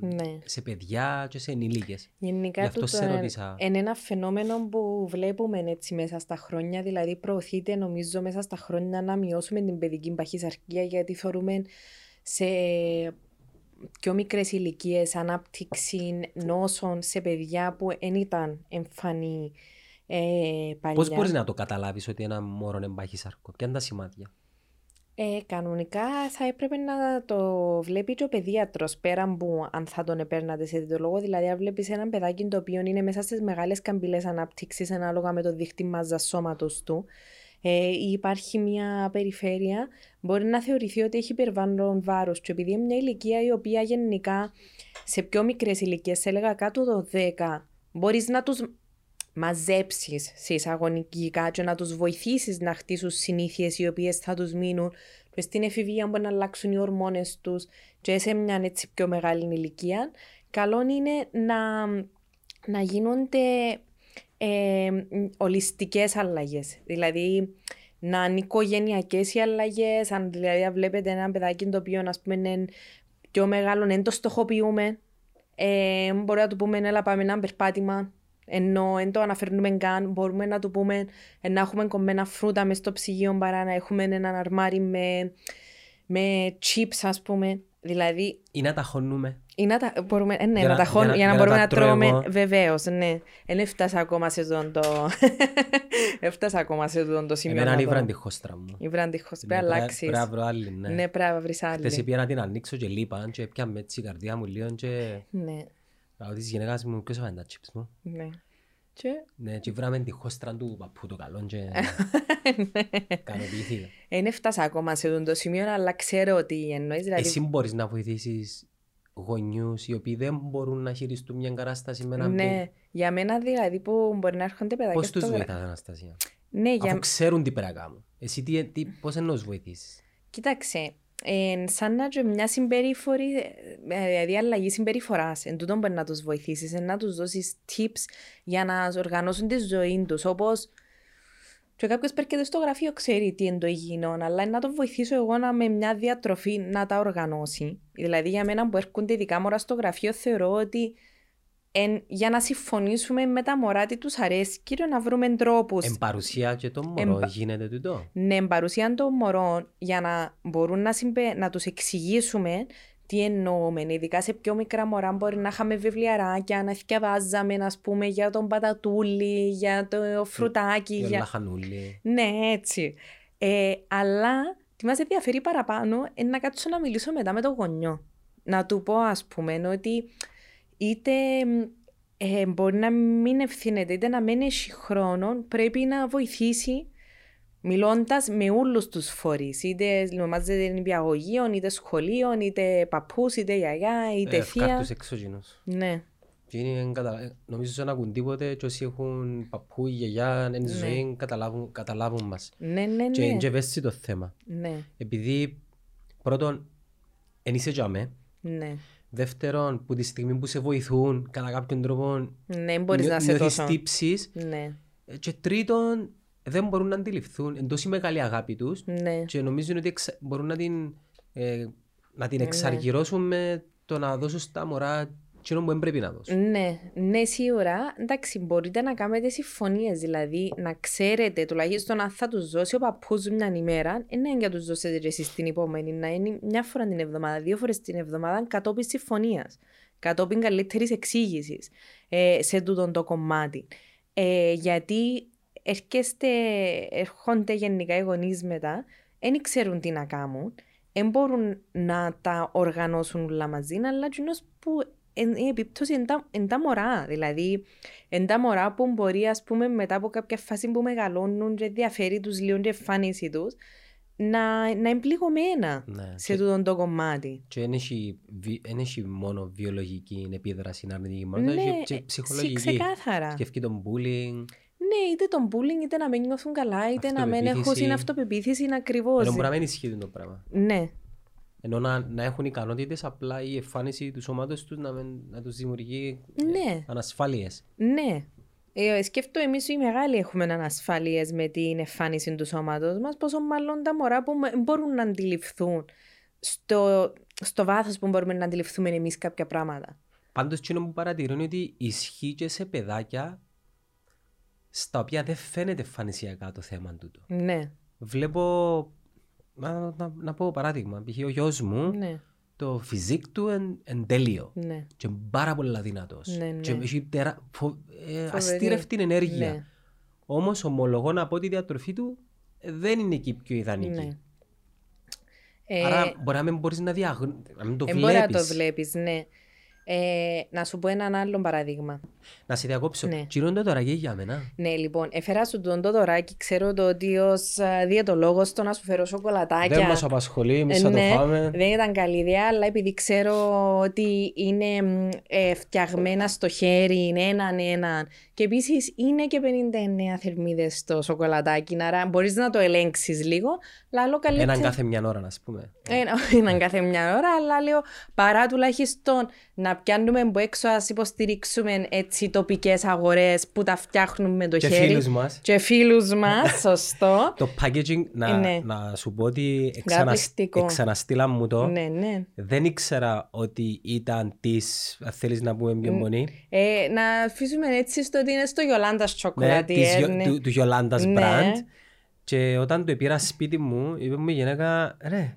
ναι. σε παιδιά και σε ενήλικες. Γενικά Γι' αυτό τούτο σε είναι- ρώτησα. είναι ένα φαινόμενο που βλέπουμε έτσι μέσα στα χρόνια, δηλαδή προωθείται νομίζω μέσα στα χρόνια να μειώσουμε την παιδική παχυσαρκία γιατί θεωρούμε σε πιο μικρές ηλικίες ανάπτυξη νόσων σε παιδιά που δεν ήταν εμφανή ε, παλιά. Πώς μπορείς να το καταλάβεις ότι ένα μωρό είναι παχυσαρκό, ποια είναι τα σημάδια; Ε, κανονικά θα έπρεπε να το βλέπει και ο παιδίατρος πέραν που αν θα τον επέρνατε σε διδολόγο. Δηλαδή, αν βλέπεις ένα παιδάκι το οποίο είναι μέσα στις μεγάλες καμπύλες ανάπτυξης ανάλογα με το δίχτυ μάζα σώματος του, ε, ή υπάρχει μια περιφέρεια, μπορεί να θεωρηθεί ότι έχει υπερβάλλον βάρος. Και επειδή είναι μια ηλικία η οποία γενικά σε πιο μικρές ηλικίες, σε έλεγα κάτω το 10, μπορείς να τους μαζέψεις σε εισαγωνικά και να τους βοηθήσεις να χτίσουν συνήθειες οι οποίες θα τους μείνουν και στην εφηβεία μπορεί να αλλάξουν οι ορμόνες τους και σε μια έτσι πιο μεγάλη ηλικία. Καλό είναι να, να γίνονται ε, ολιστικές αλλαγές. Δηλαδή να είναι οικογενειακές οι αλλαγές, αν δηλαδή αν βλέπετε ένα παιδάκι το οποίο ας πούμε είναι πιο μεγάλο, δεν το στοχοποιούμε, ε, μπορεί να του πούμε έλα πάμε ένα περπάτημα, ενώ δεν το αναφέρνουμε καν, μπορούμε να του πούμε ε, να έχουμε κομμένα φρούτα μες στο ψυγείο παρά να έχουμε ένα αρμάρι με, με chips ας πούμε. Δηλαδή, Ή να τα χώνουμε. ή να τα, μπορούμε, ε, ναι, Για να, να- τα χώνουμε, για για να- να, για να μπορούμε να, τα τρώω τρώμε. εγώ. Βεβαίως, ναι. Δεν έφτασα ακόμα σε τον το... έφτασα ακόμα σε τον το σημείο. Εμένα να είναι η το- βραντιχόστρα μου. Η βραντιχός, Ναι, πρέπει να πρέ- αλλάξεις. Πρέπει να βρω άλλη, ναι. Ναι, πρέπει να βρεις Χτες άλλη. πήγα να την ανοίξω και λείπα και πιάμε έτσι η καρδιά μου λίγο και... Ναι, Ρωτήσω της γυναίκας μου ποιος έφανε τα chips μου; ναι. Και Ναι, και βράμε τη χώστρα του παππού το καλό και ικανοποιήθηκα. δεν έφτασα ακόμα σε τον το σημείο, αλλά ξέρω ότι εννοείς. Δηλαδή, Εσύ μπορείς να βοηθήσεις γονιούς οι οποίοι δεν μπορούν να χειριστούν μια κατάσταση με έναν παιδί. ναι, για μένα δηλαδή που μπορεί να έρχονται παιδάκια Πώς τους στο γρα- βοηθάς Αναστασία; Ναι, για... Αφού ξέρουν τι πρέπει να κάνουν. Εσύ τι, τι, πώς εννοείς βοηθήσεις; Κοίταξε, ε, σαν να και μια συμπεριφορή, ε, δηλαδή αλλαγή συμπεριφοράς. Εν τούτον μπορεί να τους βοηθήσεις, να τους δώσεις tips για να οργανώσουν τη ζωή τους. Όπως και κάποιος έρχεται στο γραφείο ξέρει τι είναι το υγιεινό, αλλά να τον βοηθήσω εγώ να με μια διατροφή να τα οργανώσει. Δηλαδή, για μένα που έρχονται ειδικά μωρά στο γραφείο, θεωρώ ότι εν, για να συμφωνήσουμε με τα μωρά τι τους αρέσει, κύριο να βρούμε τρόπους. Εν παρουσία και το μωρό Εμπα- γίνεται τούτο; ναι, παρουσία των μωρών για να μπορούν να, συμπε... να τους εξηγήσουμε τι εννοούμε. Ειδικά σε πιο μικρά μωρά μπορεί να είχαμε βιβλιαράκια, να θυκευάζαμε, ας πούμε, για τον πατατούλι, για το φρουτάκι. Και Για... λαχανούλι. Ναι, έτσι. Ε, αλλά τι μας ενδιαφέρει παραπάνω είναι να κάτσω να μιλήσω μετά με τον γονιό. να του πω ας πούμε ότι είτε ε, μπορεί να μην ευθύνεται είτε να μην έχει χρόνο πρέπει να βοηθήσει μιλώντας με όλους τους φορείς. Είτε ονομάζεται νηπιαγωγείο, είτε σχολείο, είτε παππούς, είτε γιαγιά, είτε Ε, θεία. κάρτους εξωγενούς. Ναι, Και είναι, κατα... νομίζω ότι δεν ακούν τίποτε και όσοι έχουν παππούς ή γιαγιά εν Ναι. ζωή καταλάβουν, καταλάβουν μας. ναι, ναι. Και ναι. είναι και ευαίσθητο θέμα. ναι, Επειδή πρώτον, εν είσαι τζαμέ. ναι. Δεύτερον, που τη στιγμή που σε βοηθούν κατά κάποιον τρόπο Ναι, μπορείς νιώ- να σε νιώθεις τόσο. τύψεις. Ναι, Ε, Και τρίτον, δεν μπορούν να αντιληφθούν. Εν τόση μεγάλη αγάπη τους ναι. και νομίζουν ότι εξα... μπορούν να την, ε, να την Ναι. εξαργυρώσουν με το να δώσουν στα μωρά εκείνο που δεν πρέπει να δώσουν. Ναι, ναι, σίγουρα. Εντάξει, μπορείτε να κάνετε συμφωνίες. Δηλαδή, να ξέρετε τουλάχιστον αν θα τους δώσει ο παππούς μια ημέρα, ε, ναι, για τους δώσετε και εσείς την επόμενη. Να είναι μια φορά την εβδομάδα, δύο φορές την εβδομάδα, κατόπιν συμφωνίας. Κατόπιν καλύτερης εξήγησης ε, σε τούτο το κομμάτι. Ε, γιατί έρχεστε, έρχονται γενικά οι γονείς μετά, δεν ξέρουν τι να κάνουν, δεν μπορούν να τα οργανώσουν όλα μαζί, αλλά κοινώς που εν, η επίπτωση είναι τα, εν τα μωρά. Δηλαδή, εν τα μωρά που μπορείς, ας πούμε, μετά από κάποια φάση που μεγαλώνουν και διαφέρει τους λίγο και εμφάνιση τους, να, να είναι πληγωμένα Ναι. σε Και- τούτο το κομμάτι. Και δεν έχει, βι- εν έχει μόνο βιολογική επίδραση αρνητική, μόνο έχει Ναι, και ε, ψυχολογική. ξεκάθαρα. Σκεφτεί τον bullying. Ναι, είτε τον bullying, είτε να μην νιώθουν καλά, είτε να μην έχουν Αυτοπεποίθηση. είναι αυτοπεποίθηση ακριβώς. Ενώ μπορεί να μην ισχύει το πράγμα. Ναι, Ενώ να, να έχουν ικανότητες, απλά η εμφάνιση του σώματος τους να, μην- να τους δημιουργεί ε, Ναι. ανασφάλειες. ναι. Ε, σκέφτομαι εμείς οι μεγάλοι έχουμε ανασφάλειες με την εμφάνιση του σώματος μας, πόσο μάλλον τα μωρά που με- μπορούν να αντιληφθούν στο, στο βάθος που μπορούμε να αντιληφθούμε εμείς κάποια πράγματα. Πάντως, εκείνο που παρατηρώ είναι ότι ισχύει και σε παιδάκια στα οποία δεν φαίνεται εμφανισιακά το θέμα τούτο. Ναι, Βλέπω, να, να, να πω παράδειγμα, π.χ. ο γιος μου, ναι, το φυσικ του εν, εν τέλειο. ναι. Και πάρα πολύ δυνατός. Ναι, ναι. Και έχει τερα... φο... ε, Φοβερή. αστήρευτη ενέργεια. Ναι. Όμως ομολογώ να πω ότι η διατροφή του ε, δεν είναι εκεί πιο ιδανική. ναι. Ε, Άρα μπορεί να μην μπορείς να, διαγ... να μην το ε, μπορεί να το βλέπεις. βλέπεις, ναι. Ε, να σου πω έναν άλλο παράδειγμα. Να σε διακόψω. Ναι. Κυρώνται τώρα και για μένα. Ναι, λοιπόν, έφερα σου τον το δωράκι. Ξέρω το ότι ως διαιτολόγο το να σου φέρω σοκολατάκια. Δεν μας απασχολεί, εμείς Ε, θα το ναι, φάμε. Δεν ήταν καλή ιδέα, αλλά επειδή ξέρω ότι είναι μ, ε, φτιαγμένα στο χέρι, είναι έναν έναν. Και επίσης είναι και 59 θερμίδες στο σοκολατάκι, άρα μπορείς να το ελέγξεις λίγο. Αλλά άλλο καλύτερα. Έναν κάθε μια ώρα, να πούμε. Ένα, έναν κάθε μια ώρα, αλλά λέω παρά τουλάχιστον να πιάνουμε από έξω, ας υποστηρίξουμε έτσι τοπικές αγορές που τα φτιάχνουν με το Και χέρι. φίλους μας. Και φίλους μας, σωστό. Το packaging, να, Ναι. να σου πω ότι εξανασ... Καταπληκτικό. εξαναστήλαν μου το. ναι, ναι. Δεν ήξερα ότι ήταν της, αν θέλεις να πούμε πιο πολύ. Ε, να αφήσουμε έτσι στο ότι είναι στο Γιολάντας Ναι, Chocolatier. της, Γιο- ναι. του, του Γιολάντας Ναι. brand. Και όταν το πήρα σπίτι μου, είπε μου η γυναίκα, ρε,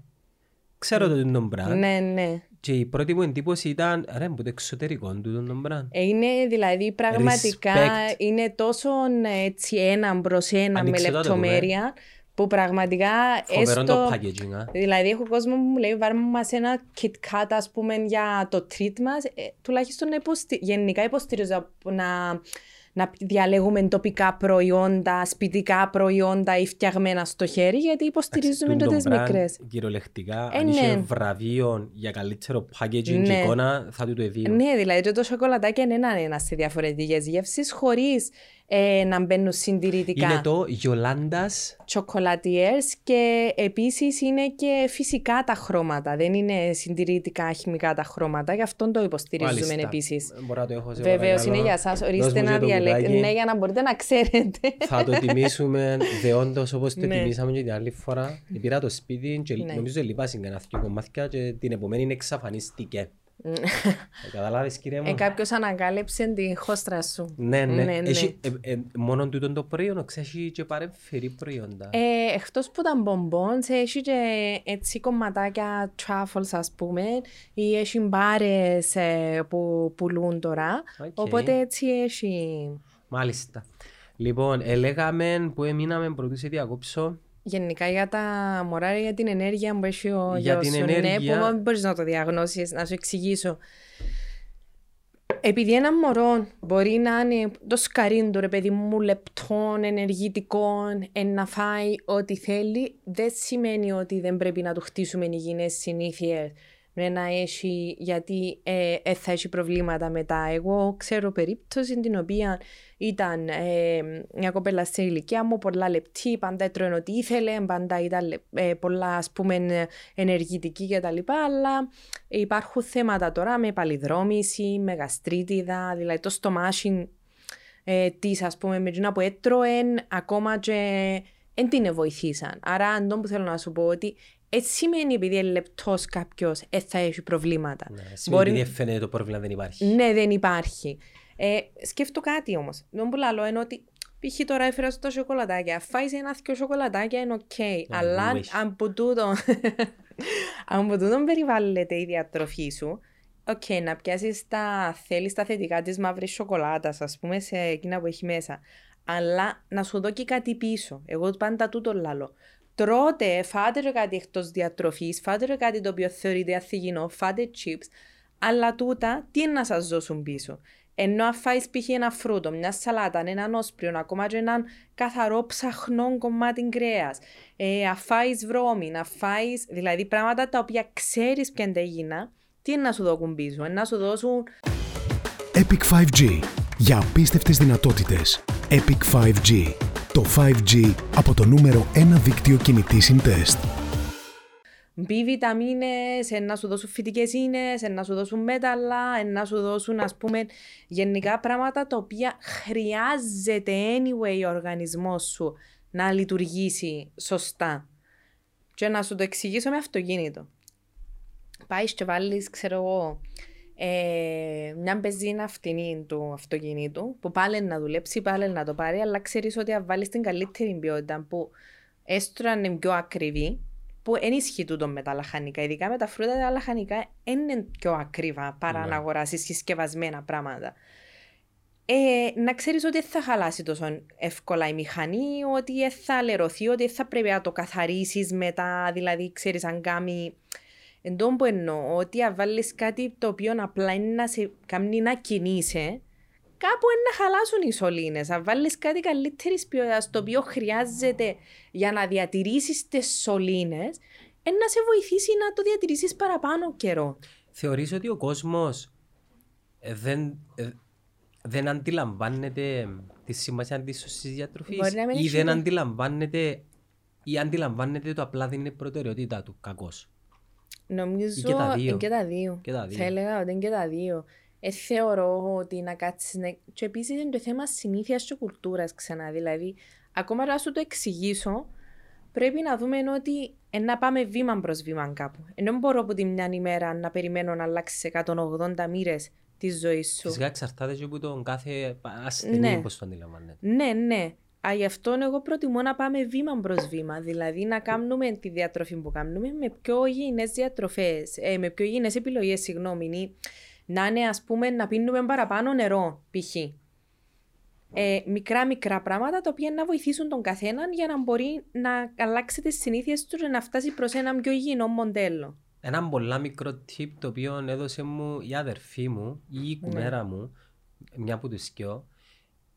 ξέρω το είναι το brand. ναι, ναι. Και η πρώτη μου εντύπωση ήταν, ρε, από το εξωτερικό του το brand. Ε, Είναι δηλαδή πραγματικά Respect. είναι τόσο έτσι ένα προς ένα με Ανοίξτε το, το λεπτομέρεια που πραγματικά Φοβερό έστω... το packaging, α. Δηλαδή έχω κόσμο που μου λέει βάρμε μας ένα kit kat ας πούμε για το treat μας. Ε, τουλάχιστον να υποστη... γενικά υποστηρίζω να, να διαλέγουμε τοπικά προϊόντα, σπιτικά προϊόντα ή φτιαγμένα στο χέρι γιατί υποστηρίζουμε Εντάξει, το τούτο τις brand, μικρές. Κυριολεκτικά, Ε, αν είχε ναι. βραβείο για καλύτερο packaging και Ναι. εικόνα, θα του το εδίω. Ναι, δηλαδή και το σοκολατάκι είναι έναν ένας σε διαφορετικές γεύσεις χωρίς ε, να μπαίνουν συντηρητικά. Είναι το Γιολάντας Chocolatiers και επίσης είναι και φυσικά τα χρώματα. Δεν είναι συντηρητικά χημικά τα χρώματα, γι' αυτό το υποστηρίζουμε Μάλιστα. επίσης. Μπορώ να το έχω σε Βεβαίως παρακαλώ. είναι για εσά. Δώσ' Ορίστε μου και να το διαλέξετε. κουτάκι. Ναι, για να μπορείτε να ξέρετε. Θα το τιμήσουμε δεόντως όπως το Ναι. τιμήσαμε και την άλλη φορά. Πήρα το σπίτι και Ναι. νομίζω λυπάσαι κανένα δύο κομμάτια και την επομένη εξαφανίστηκε. Ε, Καταλάβεις κύριε ε, μου; Κάποιος ανακάλυψε την χώστρα σου. Ναι, ναι. ναι, ναι. Έχει, ε, ε, μόνο τούτο το προϊόν, ξέρεις, έχει και παρεμφερή προϊόντα. Ε, εκτός που τα bonbons, έχει και έτσι κομματάκια truffles ας πούμε ή έχει μπάρες ε, που πουλούν τώρα. Οκ. Οπότε έτσι έχει... Μάλιστα. Λοιπόν, ελέγαμε που έμειναμε πρωτού σε διακόψω. Γενικά για τα μωρά, για την ενέργεια που έχει ο Για γιος την σου, ναι, ενέργεια- που δεν μπορείς να το διαγνώσεις, να σου εξηγήσω. Επειδή ένα μωρό μπορεί να είναι το σκαρί του, ρε παιδί μου, λεπτών, ενεργητικών, εν να φάει ό,τι θέλει, δεν σημαίνει ότι δεν πρέπει να του χτίσουμε υγιεινές συνήθειες ναι, να έχει, γιατί ε, ε, θα έχει προβλήματα μετά. Εγώ ξέρω περίπτωση την οποία ήταν ε, μια κοπέλα σε ηλικία μου, πολλά λεπτή, πάντα έτρωε ό,τι ήθελε, πάντα ήταν λε- ε, πολλά ας πούμε ενεργητική κτλ. Αλλά υπάρχουν θέματα τώρα με παλιδρόμηση, με γαστρίτιδα, δηλαδή το στομάχι ε, της ας πούμε με εκείνα που έτρωε ακόμα και δεν την βοηθήσαν. Άρα αν που θέλω να σου πω ότι έτσι σημαίνει επειδή είναι λεπτός κάποιος ε, θα έχει προβλήματα. Ναι, σημαίνει Μπορεί- επειδή φαίνεται το πρόβλημα δεν υπάρχει. Ναι, δεν υπάρχει. Ε, σκέφτω κάτι όμως. Δεν που λέω είναι ότι π.χ. τώρα έφερες το σοκολατάκι. Αν φάει ένα δυο σοκολατάκια είναι οκ. Αλλά αν- wish. αν από τούτο, αν από τούτο περιβάλλεται η διατροφή σου, οκ, να πιάσεις τα θέλεις τα θετικά της μαύρης σοκολάτας, ας πούμε, σε εκείνα που έχει μέσα. Αλλά να σου δω και κάτι πίσω. Εγώ πάντα τούτο λαλώ. Τρώτε, φάτε ρε κάτι εκτός διατροφής, φάτε ρε κάτι το οποίο θεωρείται ανθυγιεινό, φάτε chips, αλλά τούτα τι είναι να σας δώσουν πίσω; Ενώ αν φάεις π.χ. ένα φρούτο, μια σαλάτα, έναν όσπριον, ακόμα και έναν καθαρό ψαχνό κομμάτι κρέας, ε, αν φάεις βρώμη, να φάεις, δηλαδή πράγματα τα οποία ξέρεις ποια είναι τα υγιεινά, τι είναι να σου δώσουν πίσω, είναι να σου δώσουν Epic 5G. Για απίστευτες δυνατότητες. Epic 5G. Το 5G από το νούμερο 1 δίκτυο κινητής συντεστ. B βιταμίνες, να σου δώσουν φυτικές ίνες, να σου δώσουν μέταλλα, να σου δώσουν ας πούμε γενικά πράγματα τα οποία χρειάζεται anyway ο οργανισμός σου να λειτουργήσει σωστά. Και να σου το εξηγήσω με αυτοκίνητο. Πάεις και βάλεις, ξέρω εγώ, ε, μια μπεζίνα φτηνή του αυτοκινήτου που πάλι να δουλέψει, πάλι να το πάρει, αλλά ξέρεις ότι αν βάλεις την καλύτερη ποιότητα που έστω να είναι πιο ακριβή, που ενίσχυει τούτο με τα λαχανικά. Ειδικά με τα φρούτα, τα λαχανικά είναι πιο ακριβά παρά Ναι. να αγοράσεις συσκευασμένα πράγματα. Ε, να ξέρεις ότι δεν θα χαλάσει τόσο εύκολα η μηχανή, ότι δεν θα λερωθεί, ότι δεν θα πρέπει να το καθαρίσεις μετά, δηλαδή ξέρεις αν κάνει... Εν τω που εννοώ, ότι αν βάλεις κάτι το οποίο απλά είναι να σε κάνει να κινείσαι, κάπου είναι να χαλάσουν οι σωλήνες. Αν βάλεις κάτι καλύτερης ποιότητας, το οποίο χρειάζεται για να διατηρήσεις τις σωλήνες, είναι να σε βοηθήσει να το διατηρήσεις παραπάνω καιρό. Θεωρείς ότι ο κόσμος ε, δεν, ε, δεν αντιλαμβάνεται τη σημασία της σωστής διατροφής Μπορεί να μην ή έχει δεν ιδέα. αντιλαμβάνεται ή αντιλαμβάνεται το απλά δεν είναι προτεραιότητά του, κακός; Νομίζω Ή και τα δύο. είναι και τα δύο. Και τα δύο. Θα έλεγα ότι είναι και τα δύο. Ε, θεωρώ ότι να κάτσεις... Να... Και επίσης είναι το θέμα συνήθειας και κουλτούρας ξανά. Δηλαδή, ακόμα να σου το εξηγήσω, πρέπει να δούμε ότι ε, να πάμε βήμα προς βήμα κάπου. Ενώ δεν μπορώ από τη μια ημέρα να περιμένω να αλλάξει 180 μοίρες τη ζωή σου. Φυσικά εξαρτάται και από τον κάθε ασθενή Ναι. πώς το αντιλαμβάνεται. Ναι, ναι. Α, γι' αυτό εγώ προτιμώ να πάμε βήμα προ βήμα. Δηλαδή να κάνουμε τη διατροφή που κάνουμε με πιο υγιεινές διατροφές, ε, με πιο υγιεινές επιλογές, συγγνώμη. ή Να είναι, ας πούμε, να πίνουμε παραπάνω νερό, π.χ. Ε, μικρά μικρά πράγματα τα οποία να βοηθήσουν τον καθέναν για να μπορεί να αλλάξει τις συνήθειες τους και να φτάσει προς ένα πιο υγιεινό μοντέλο. Ένα πολλά μικρό tip το οποίο έδωσε μου η αδερφή μου ή η κουμέρα μου, μια από τους σκιό,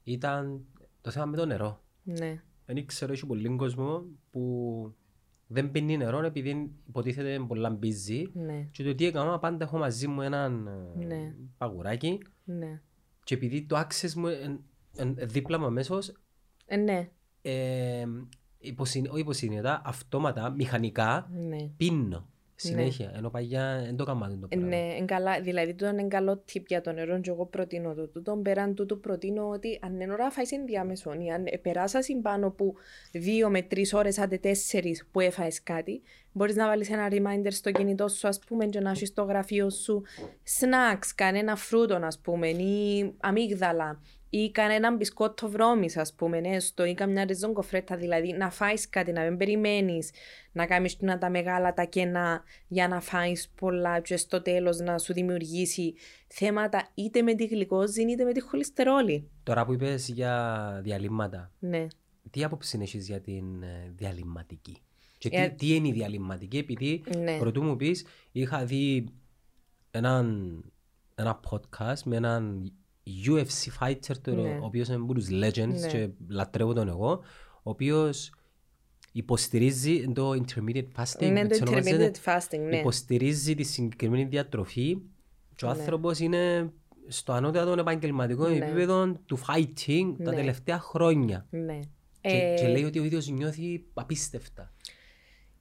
ήταν το θέμα με το νερό. Ναι. Δεν ξέρω, έχει πολύ κόσμο που δεν πίνει νερό επειδή υποτίθεται πολλά μπιζί Ναι. και το τι έκανα πάντα έχω μαζί μου έναν ε, Ναι. παγουράκι Ναι. και επειδή το access μου εν- εν- δίπλα μου αμέσως Ε, ναι. ε, υποσυν, όχι υποσυνείδητα, αυτόματα, μηχανικά Ναι. πίνω συνέχεια. Ενώ παλιά δεν το έκανα το Ε, πράγμα. Ναι, εν καλά, δηλαδή το είναι καλό tip για το νερό και εγώ προτείνω το τούτο. Πέραν τούτου προτείνω ότι αν είναι ώρα φάεις ενδιάμεσον ή αν περάσασαι πάνω από δύο με τρεις ώρες άντε τέσσερις που έφαες κάτι, μπορείς να βάλεις ένα reminder στο κινητό σου ας πούμε και να έχεις στο γραφείο σου snacks, κανένα φρούτο ας πούμε ή αμύγδαλα ή κανένα μπισκότο βρώμης ας πούμε έστω ή καμιά ριζόγκοφρέτα δηλαδή να φάεις κάτι, να μην περιμένεις να κάνεις να τα μεγάλα τα κενά για να φάεις πολλά και στο τέλος να σου δημιουργήσει θέματα είτε με τη γλυκόζη είτε με τη χολυστερόλη. Τώρα που είπες για διαλύματα, Ναι. τι άποψη έχεις για την ε, διαλυματική; Και τι, Ε, τι είναι η διαλυματική, επειδή Ναι. πρωτού μου πεις, είχα δει έναν, ένα podcast με έναν UFC fighter, τον, Ναι. ο οποίος είναι από τους legends Ναι. και λατρεύω τον εγώ, ο οποίος υποστηρίζει το intermittent fasting. Είναι το έτσι ονομάζεται. intermittent fasting, ναι. Υποστηρίζει τη συγκεκριμένη διατροφή και ο Ναι. άνθρωπος είναι στο ανώτατο επαγγελματικό Ναι. επίπεδο του fighting τα Ναι. τελευταία χρόνια. Ναι. Και, Ε, και λέει ότι ο ίδιος νιώθει απίστευτα.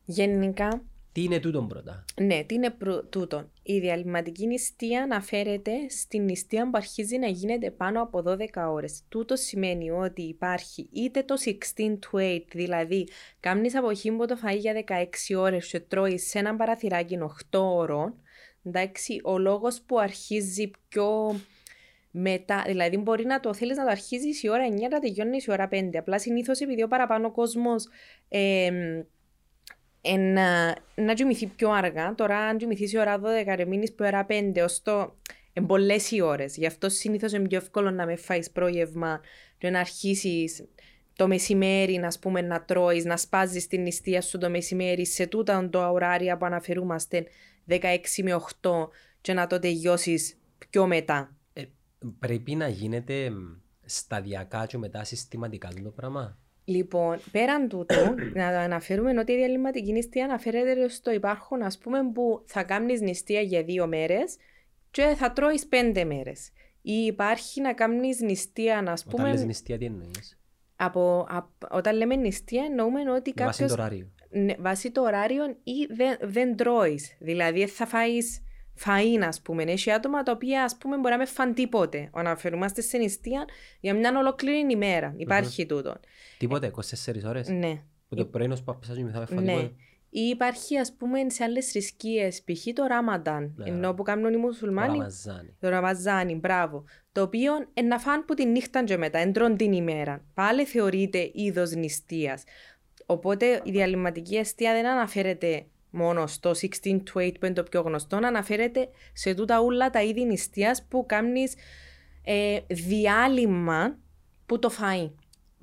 Γενικά, Τι είναι τούτον πρώτα; ναι, τι είναι πρου- τούτο. Η διαλυματική νηστεία αναφέρεται στην νηστεία που αρχίζει να γίνεται πάνω από 12 ώρες. Τούτο σημαίνει ότι υπάρχει είτε το 16 to 8, δηλαδή κάνεις αποχύμπο το φαΐ για 16 ώρες και τρώεις σε ένα παραθυράκι 8 ώρων, εντάξει, ο λόγος που αρχίζει πιο μετά, δηλαδή μπορεί να το θέλεις να το αρχίσεις η ώρα 9 να τελειώνεις η ώρα 5. Απλά συνήθως επειδή ο παραπάνω κόσμος εμ, ε, να, να κοιμηθεί πιο αργά. Τώρα, αν κοιμηθείς η ώρα 12, ρε μείνεις που ώρα 5, ως το. Εν πολλές οι ώρες. Γι' αυτό συνήθως είναι πιο εύκολο να με φάεις πρόγευμα και να αρχίσεις το μεσημέρι, να, πούμε, να τρώεις, να σπάζεις την νηστεία σου το μεσημέρι σε τούτα τα ωράρια που αναφερούμαστε 16 με 8 και να το τελειώσεις πιο μετά. Ε, πρέπει να γίνεται μ, σταδιακά και μετά συστηματικά το πράγμα; Λοιπόν, πέραν τούτου, να το αναφέρουμε ότι η διαλυματική νηστεία αναφέρεται στο υπάρχον, ας πούμε, που θα κάνεις νηστεία για δύο μέρες και θα τρώεις πέντε μέρες. Ή υπάρχει να κάνεις νηστεία, ας Όταν λες πούμε, νηστεία τι εννοείς; από, απ- όταν λέμε νηστεία εννοούμε ότι Με βάση κάποιος το ωράριο. ναι, βάσει το ωράριο ή δεν, δεν τρώεις. Δηλαδή θα φάεις φαΐν, ας πούμε. Έχει άτομα τα οποία, ας πούμε, μπορεί να με φαν τίποτε. Αναφερούμαστε σε νηστεία για μια ολόκληρη ημέρα. Υπάρχει τούτο. Τίποτε, 24 ώρες. Ναι. Που το πρωί ως παππούς σας θα φάει Ναι. τίποτε. Ή υπάρχει ας πούμε σε άλλες θρησκείες, π.χ. το Ράμανταν, Ναι. ενώ που κάνουν οι μουσουλμάνοι, Ραμαζάνι. το Ραμαζάνι, μπράβο, το οποίο ε, να φάνε που τη νύχτα και μετά, εντρών την ημέρα. Πάλι θεωρείται είδος νηστείας. Οπότε η διαλυματική αιστεία δεν αναφέρεται μόνο στο 16 to 8 που είναι το πιο γνωστό, αναφέρεται σε τούτα όλα τα είδη νηστείας που κάνεις ε, διάλειμμα που το φάει.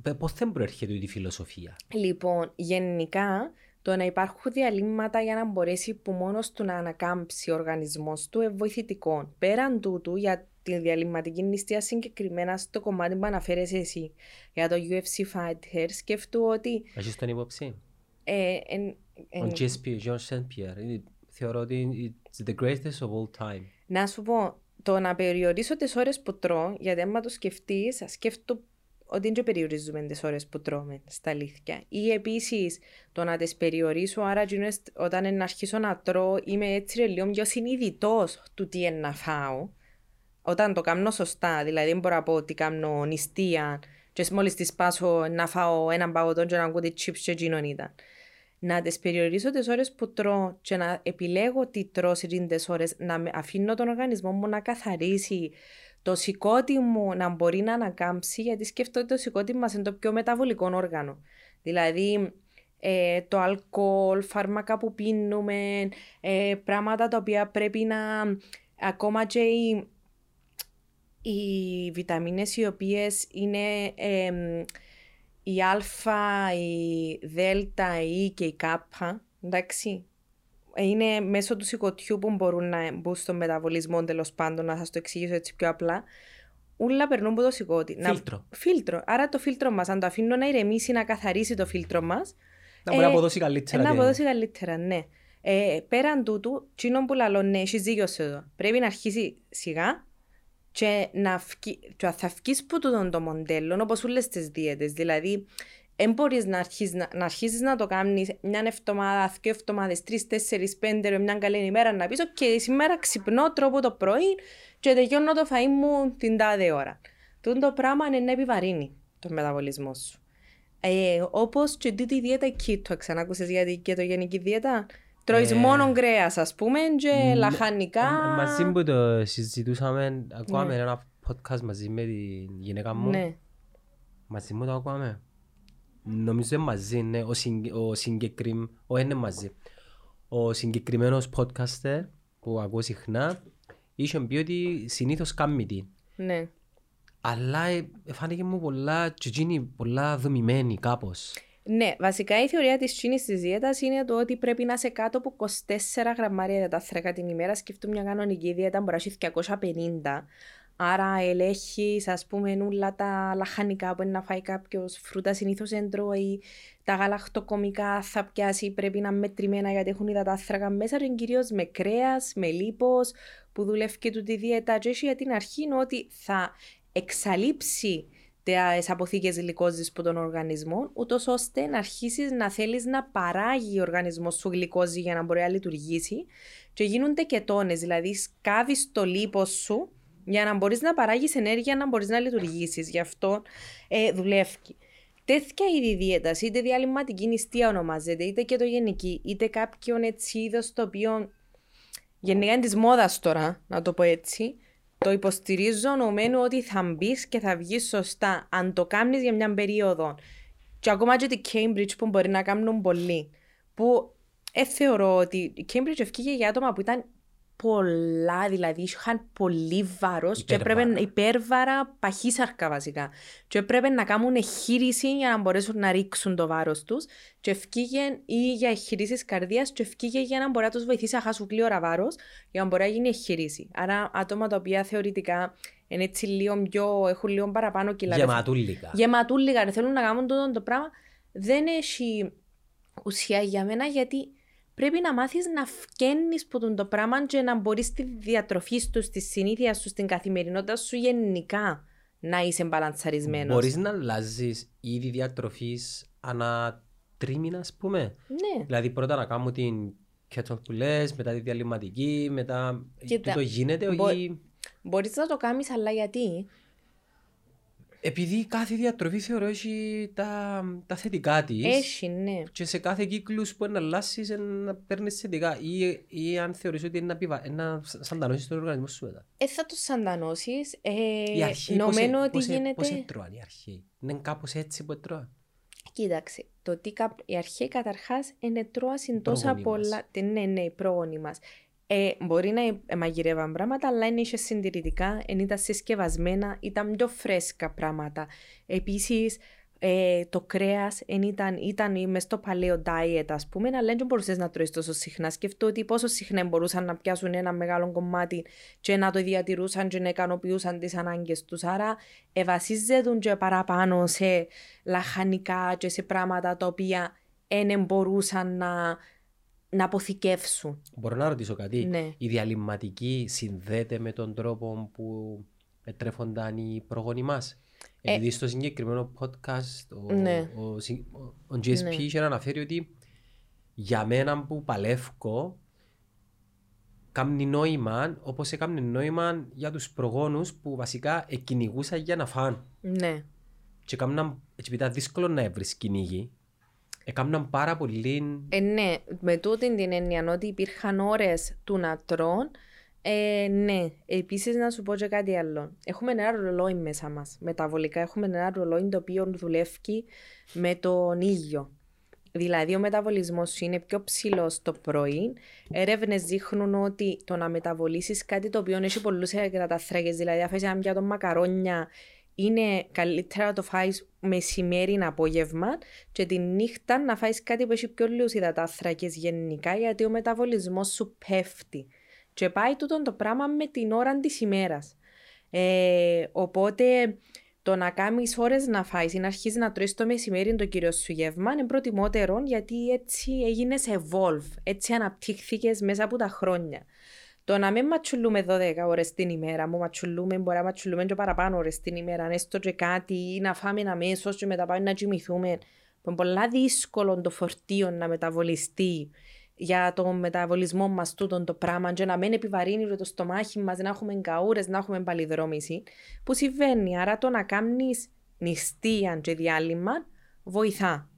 Πε- Πώς δεν προέρχεται η φιλοσοφία; Λοιπόν, γενικά το να υπάρχουν διαλύματα για να μπορέσει που μόνος του να ανακάμψει ο οργανισμός του είναι βοηθητικό. Πέραν τούτου, για τη διαλυματική νηστεία συγκεκριμένα στο κομμάτι που αναφέρεσαι εσύ για το UFC Fighter, σκέφτομαι ότι. Έχεις τον υπόψη; Ε, εν- εν- Ο GSP, George St. Pierre, είναι- θεωρώ ότι it's the greatest of all time. να σου πω, το να περιορίσω τις ώρες που τρώω, γιατί άμα το σκεφτείς, σκέφτομαι ότι δεν περιορίζουμε τις ώρες που τρώμε, στα αλήθεια. Ή επίσης το να τις περιορίσω, άρα γίνες- όταν είναι να αρχίσω να τρώω, είμαι έτσι ρε, λίγο πιο συνειδητός του τι είναι να φάω. Όταν το κάνω σωστά, δηλαδή δεν μπορώ να πω ότι κάνω νηστεία και μόλις τη σπάσω να φάω έναν παγωτό και να ακούω τι chips και εκείνον ήταν. Να τις περιορίσω τις ώρες που τρώω και να επιλέγω τι τρώω σε εκείνες τις ώρες, να με- αφήνω τον οργανισμό μου να καθαρίσει, το σηκώτη μου να μπορεί να ανακάμψει, γιατί σκέφτομαι ότι το σηκώτη μας είναι το πιο μεταβολικό όργανο. Δηλαδή, ε, το αλκοόλ, φάρμακα που πίνουμε, ε, πράγματα τα οποία πρέπει να... Ακόμα και οι, οι βιταμίνες οι οποίες είναι εμ, η α, η δέλτα, η Ι και η κάπα, εντάξει, είναι μέσω του σηκωτιού που μπορούν να μπουν στο μεταβολισμό τέλος πάντων, να σας το εξηγήσω έτσι πιο απλά. Ούλα περνούν από το σηκώτη. Να- Φίλτρο. Φίλτρο. Άρα το φίλτρο μας, αν το αφήνω να ηρεμήσει, να καθαρίσει το φίλτρο μας, Να μπορεί να Ε, αποδώσει καλύτερα. να την- αποδώσει καλύτερα, ναι. Ε, πέραν τούτου, τσίνον που λαλώ, ναι, έχεις δίκιο σε εδώ. Πρέπει να αρχίσει σιγά και να φκει, και θα βγεις που τούτον το μοντέλο, όπως όλες τις δίαιτες. Δηλαδή, δεν μπορείς να αρχίσεις να, να, αρχίσεις να το κάνεις μια εβδομάδα, δύο εβδομάδες, τρεις, τέσσερις, πέντε, ρε, μια καλή ημέρα να πεις «ΟΚ, σήμερα ξυπνώ, τρώω το πρωί και τελειώνω το φαΐ μου την τάδε ώρα». Τούτο το πράγμα είναι να επιβαρύνει τον μεταβολισμό σου. Ε, Όπως και τούτη δίαιτα keto, ξανάκουσες για την κετογενική δίαιτα. Τρώεις Ε. μόνο κρέας, ας πούμε, και Ναι. λαχανικά. Ε, Μαζί που το συζητούσαμε, ακούαμε Ναι. ένα podcast μαζί με τη γυναίκα μου. Ναι. Μαζί μου το ακούαμε. Νομίζω είναι μαζί, ναι. Ο, συγκ, ο συγκεκριμ... Ο, είναι μαζί. Ο συγκεκριμένος podcaster που ακούω συχνά είχε πει ότι συνήθως κάνει τι. Ναι. Αλλά ε, φάνηκε μου πολλά, και εκείνη πολλά δομημένη κάπως. Ναι, βασικά η θεωρία της τσίνη τη δίαιτα είναι το ότι πρέπει να είσαι κάτω από 24 γραμμάρια υδατάθρακα την ημέρα. Σκεφτούμε μια κανονική δίαιτα μπορείς να έχεις 250. Άρα ελέγχεις, ας πούμε, όλα τα λαχανικά που είναι να φάει κάποιος, φρούτα συνήθως εντρώει, τα γαλακτοκομικά θα πιάσει, πρέπει να είναι μετρημένα γιατί έχουν υδατάθρακα μέσα του, κυρίως με κρέας, με λίπος, που δουλεύει και του τη δίαιτα. Και έχει για την αρχή είναι ότι θα εξαλείψει τις αποθήκες γλυκόζης από τον οργανισμό, ούτως ώστε να αρχίσεις να θέλεις να παράγει ο οργανισμός σου γλυκόζη για να μπορεί να λειτουργήσει. Και γίνονται κετώνε, δηλαδή σκάβεις το λίπος σου για να μπορείς να παράγεις ενέργεια να μπορείς να λειτουργήσεις. Γι' αυτό ε, δουλεύει. Τέτοια είδη δίαιτα, είτε διαλυματική νηστεία ονομάζεται, είτε και το γενική, είτε κάποιον έτσι είδος το οποίο γενικά είναι της μόδας τώρα, να το πω έτσι, το υποστηρίζω νομένου ότι θα μπεις και θα βγεις σωστά αν το κάνεις για μια περίοδο. Και ακόμα και τη Cambridge που μπορεί να κάνουν πολλοί. Που ε, θεωρώ ότι η Cambridge ευκήγε για άτομα που ήταν πολλά, δηλαδή είχαν πολύ βάρος και έπρεπε υπέρβαρα παχύσαρκα βασικά. Και έπρεπε να κάνουν εγχείρηση για να μπορέσουν να ρίξουν το βάρος τους. Και ευκήγε ή για εγχειρήσεις καρδίας, και ευκήγε για να μπορεί να τους βοηθήσει να χάσουν κλείωρα βάρος για να μπορεί να γίνει εγχείρηση. Άρα άτομα τα οποία θεωρητικά είναι έτσι λίγο πιο, έχουν λίγο παραπάνω κιλά. Γεματούλικα. Γεματούλικα, θέλουν να κάνουν το, το πράγμα. Δεν έχει ουσία για μένα γιατί πρέπει να μάθεις να φκένεις από το πράγμα και να μπορείς στη διατροφή σου, στη συνήθεια σου, στην καθημερινότητα σου γενικά να είσαι μπαλανσαρισμένο. Μπορείς να αλλάζεις είδη διατροφής ανά τρίμηνα, ας πούμε. Ναι. Δηλαδή, πρώτα να κάνουμε την ketchup που λες, μετά τη διαλυματική, μετά. Κοίτα, το γίνεται, μπο... όχι. Μπορείς να το κάνεις, αλλά γιατί; Επειδή κάθε διατροφή θεωρώ έχει τα, τα θετικά της. Έχει, ναι. Και σε κάθε κύκλο που να αλλάσει να παίρνεις θετικά. Ή, ή αν θεωρείς ότι είναι να, να σαντανώσεις τον οργανισμό σου μετά. Ε, θα το σαντανώσεις. Ε, η αρχή, νομίζω ότι πώς, γίνεται. Πώς έτρωαν η αρχή; Είναι κάπως έτσι που έτρωαν. Κοίταξε, το ότι η αρχή καταρχάς είναι τρώασαν τόσα πολλά. Ναι, ναι, οι πρόγονοι μας. Ε, μπορεί να μαγειρεύαν πράγματα, αλλά είναι είχε συντηρητικά, δεν ήταν συσκευασμένα, ήταν πιο φρέσκα πράγματα. Επίσης, ε, το κρέας ήταν, ήταν μες στο παλαιό diet, ας πούμε, αλλά δεν μπορούσες να τρώεις τόσο συχνά. Σκεφτώ ότι πόσο συχνά μπορούσαν να πιάσουν ένα μεγάλο κομμάτι και να το διατηρούσαν και να ικανοποιούσαν τις ανάγκες τους. Άρα, ευασίζεται και παραπάνω σε λαχανικά και σε πράγματα τα οποία δεν μπορούσαν να να αποθηκεύσουν. Μπορώ να ρωτήσω κάτι. Ναι. Η διαλυματική συνδέεται με τον τρόπο που τρέφονταν οι πρόγονοι μας; Ε, Επειδή στο συγκεκριμένο podcast ο, ναι. ο, ο, ο GSP ναι. είχε αναφέρει ότι για μένα που παλεύω κάνει νόημα όπως έκανε νόημα για τους προγόνους που βασικά εκκυνηγούσαν για να φάνε. Ναι. Και κάμναν, έτσι ήταν δύσκολο να βρει κυνήγι Έκαναν πάρα πολύ. Ε, ναι, με τούτη την έννοια ότι υπήρχαν ώρες του να τρών. Ε, ναι, επίσης να σου πω και κάτι άλλο. Έχουμε ένα ρολόι μέσα μας. Μεταβολικά έχουμε ένα ρολόι το οποίο δουλεύει με τον ήλιο. Δηλαδή, ο μεταβολισμός σου είναι πιο ψηλός το πρωί. Έρευνες δείχνουν ότι το να μεταβολήσεις κάτι το οποίο έχει πολλούς εγκαταθράκε, δηλαδή, αφήσει ένα πιάτο μακαρόνια είναι καλύτερα να το φάεις μεσημέρι απόγευμα και τη νύχτα να φάεις κάτι που έχει πιο λίγους υδατάθρακες γενικά γιατί ο μεταβολισμός σου πέφτει. Και πάει τούτο το πράγμα με την ώρα της ημέρας. Ε, οπότε το να κάνεις ώρες να φάεις ή να αρχίσεις να τρώεις το μεσημέρι το κύριο σου γεύμα είναι προτιμότερο γιατί έτσι έγινε evolve, έτσι αναπτύχθηκες μέσα από τα χρόνια. Το να μην ματσουλούμε 12 ώρες την ημέρα, μου ματσουλούμε, μπορεί να ματσουλούμε και παραπάνω ώρες την ημέρα, αν έστω και κάτι ή να φάμε αμέσω και μετά πάμε να κοιμηθούμε. Είναι πολύ δύσκολο το φορτίο να μεταβολιστεί για το μεταβολισμό μας τούτον το πράγμα και να μην επιβαρύνει το στομάχι μας, να έχουμε καούρες, να έχουμε παλιδρόμηση. Που συμβαίνει. Άρα το να κάνεις νηστεία και διάλειμμα βοηθά.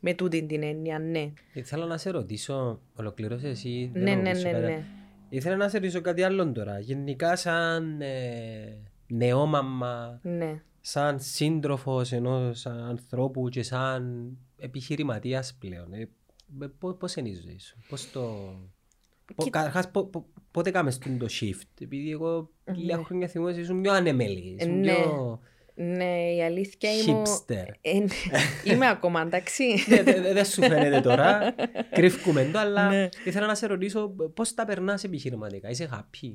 Με τούτη την έννοια, ναι. Θέλω να σε ρωτήσω, ολοκλήρωσες εσύ. Ναι, ναι, ναι, ναι. Ήθελα να σε ρωτήσω κάτι άλλο τώρα. Γενικά σαν ε, νεόμαμμα, ναι. σαν σύντροφος ενός ανθρώπου και σαν επιχειρηματίας πλέον. Ε, Πώς είναι η ζωή σου, Πώς το... Πο- Κοίτα. Καταρχάς, πο- πο- πότε κάμες το shift; Επειδή εγώ λίγα Ναι. χρόνια θυμώ ότι ήσουν πιο ανεμελής. Ε, Ήσουν ναι. πιο Ναι, η αλήθεια είμαι... hipster. Ε, ναι. Είμαι ακόμα, εντάξει. Ναι, δε- δε- Δεν σου φαίνεται τώρα. Κρύφκουμε το, αλλά Ναι. ήθελα να σε ρωτήσω πώς τα περνάς επιχειρηματικά. Είσαι happy;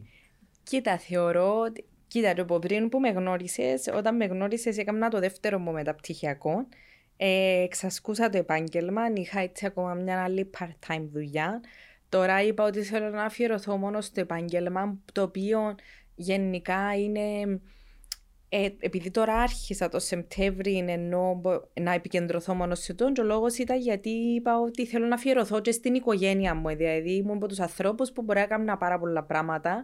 Κοίτα, θεωρώ ότι... Κοίτα, το από πριν που με γνώρισες, όταν με γνώρισες έκανα το δεύτερο μου μεταπτυχιακό. Ε, εξασκούσα το επάγγελμα, είχα έτσι ακόμα μια άλλη part-time δουλειά. Τώρα είπα ότι θέλω να αφιερωθώ μόνο στο επάγγελμα, το οποίο γενικά είναι... Ε, επειδή τώρα άρχισα το Σεπτέμβρη ενώ μπο- να επικεντρωθώ μόνο σε τον, και ο λόγος ήταν γιατί είπα ότι θέλω να αφιερωθώ και στην οικογένεια μου. Δηλαδή ήμουν από τους ανθρώπους που μπορεί να κάνουν πάρα πολλά πράγματα.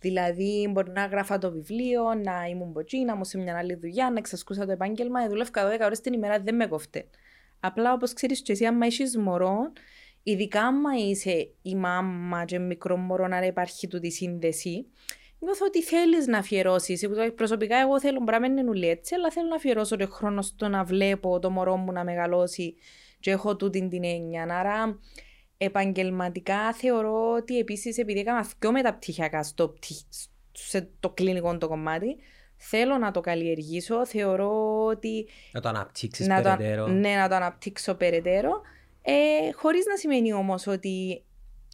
Δηλαδή, μπορεί να γράφα το βιβλίο, να ήμουν μποτσί, να ήμουν σε μια άλλη δουλειά, να εξασκούσα το επάγγελμα. Ε, Δουλεύκα 12 ώρες την ημέρα, δεν με κόφτε. Απλά, όπως ξέρεις και εσύ, άμα είσαι μωρό, ειδικά άμα είσαι η μάμα και μικρό μωρό, να υπάρχει τούτη σύνδεση, νιώθω ότι θέλεις να αφιερώσεις. Προσωπικά, εγώ θέλω μπορεί να μην είναι ουλή έτσι, αλλά θέλω να αφιερώσω το χρόνο στο να βλέπω το μωρό μου να μεγαλώσει και έχω τούτη την έννοια. Άρα, επαγγελματικά θεωρώ ότι επίσης επειδή έκανα πιο μεταπτυχιακά στο, πτυχ- σε το κλινικό το κομμάτι, θέλω να το καλλιεργήσω. Θεωρώ ότι Να το αναπτύξεις να το, περαιτέρω. ναι, να το αναπτύξω περαιτέρω. Ε, Χωρίς να σημαίνει όμως ότι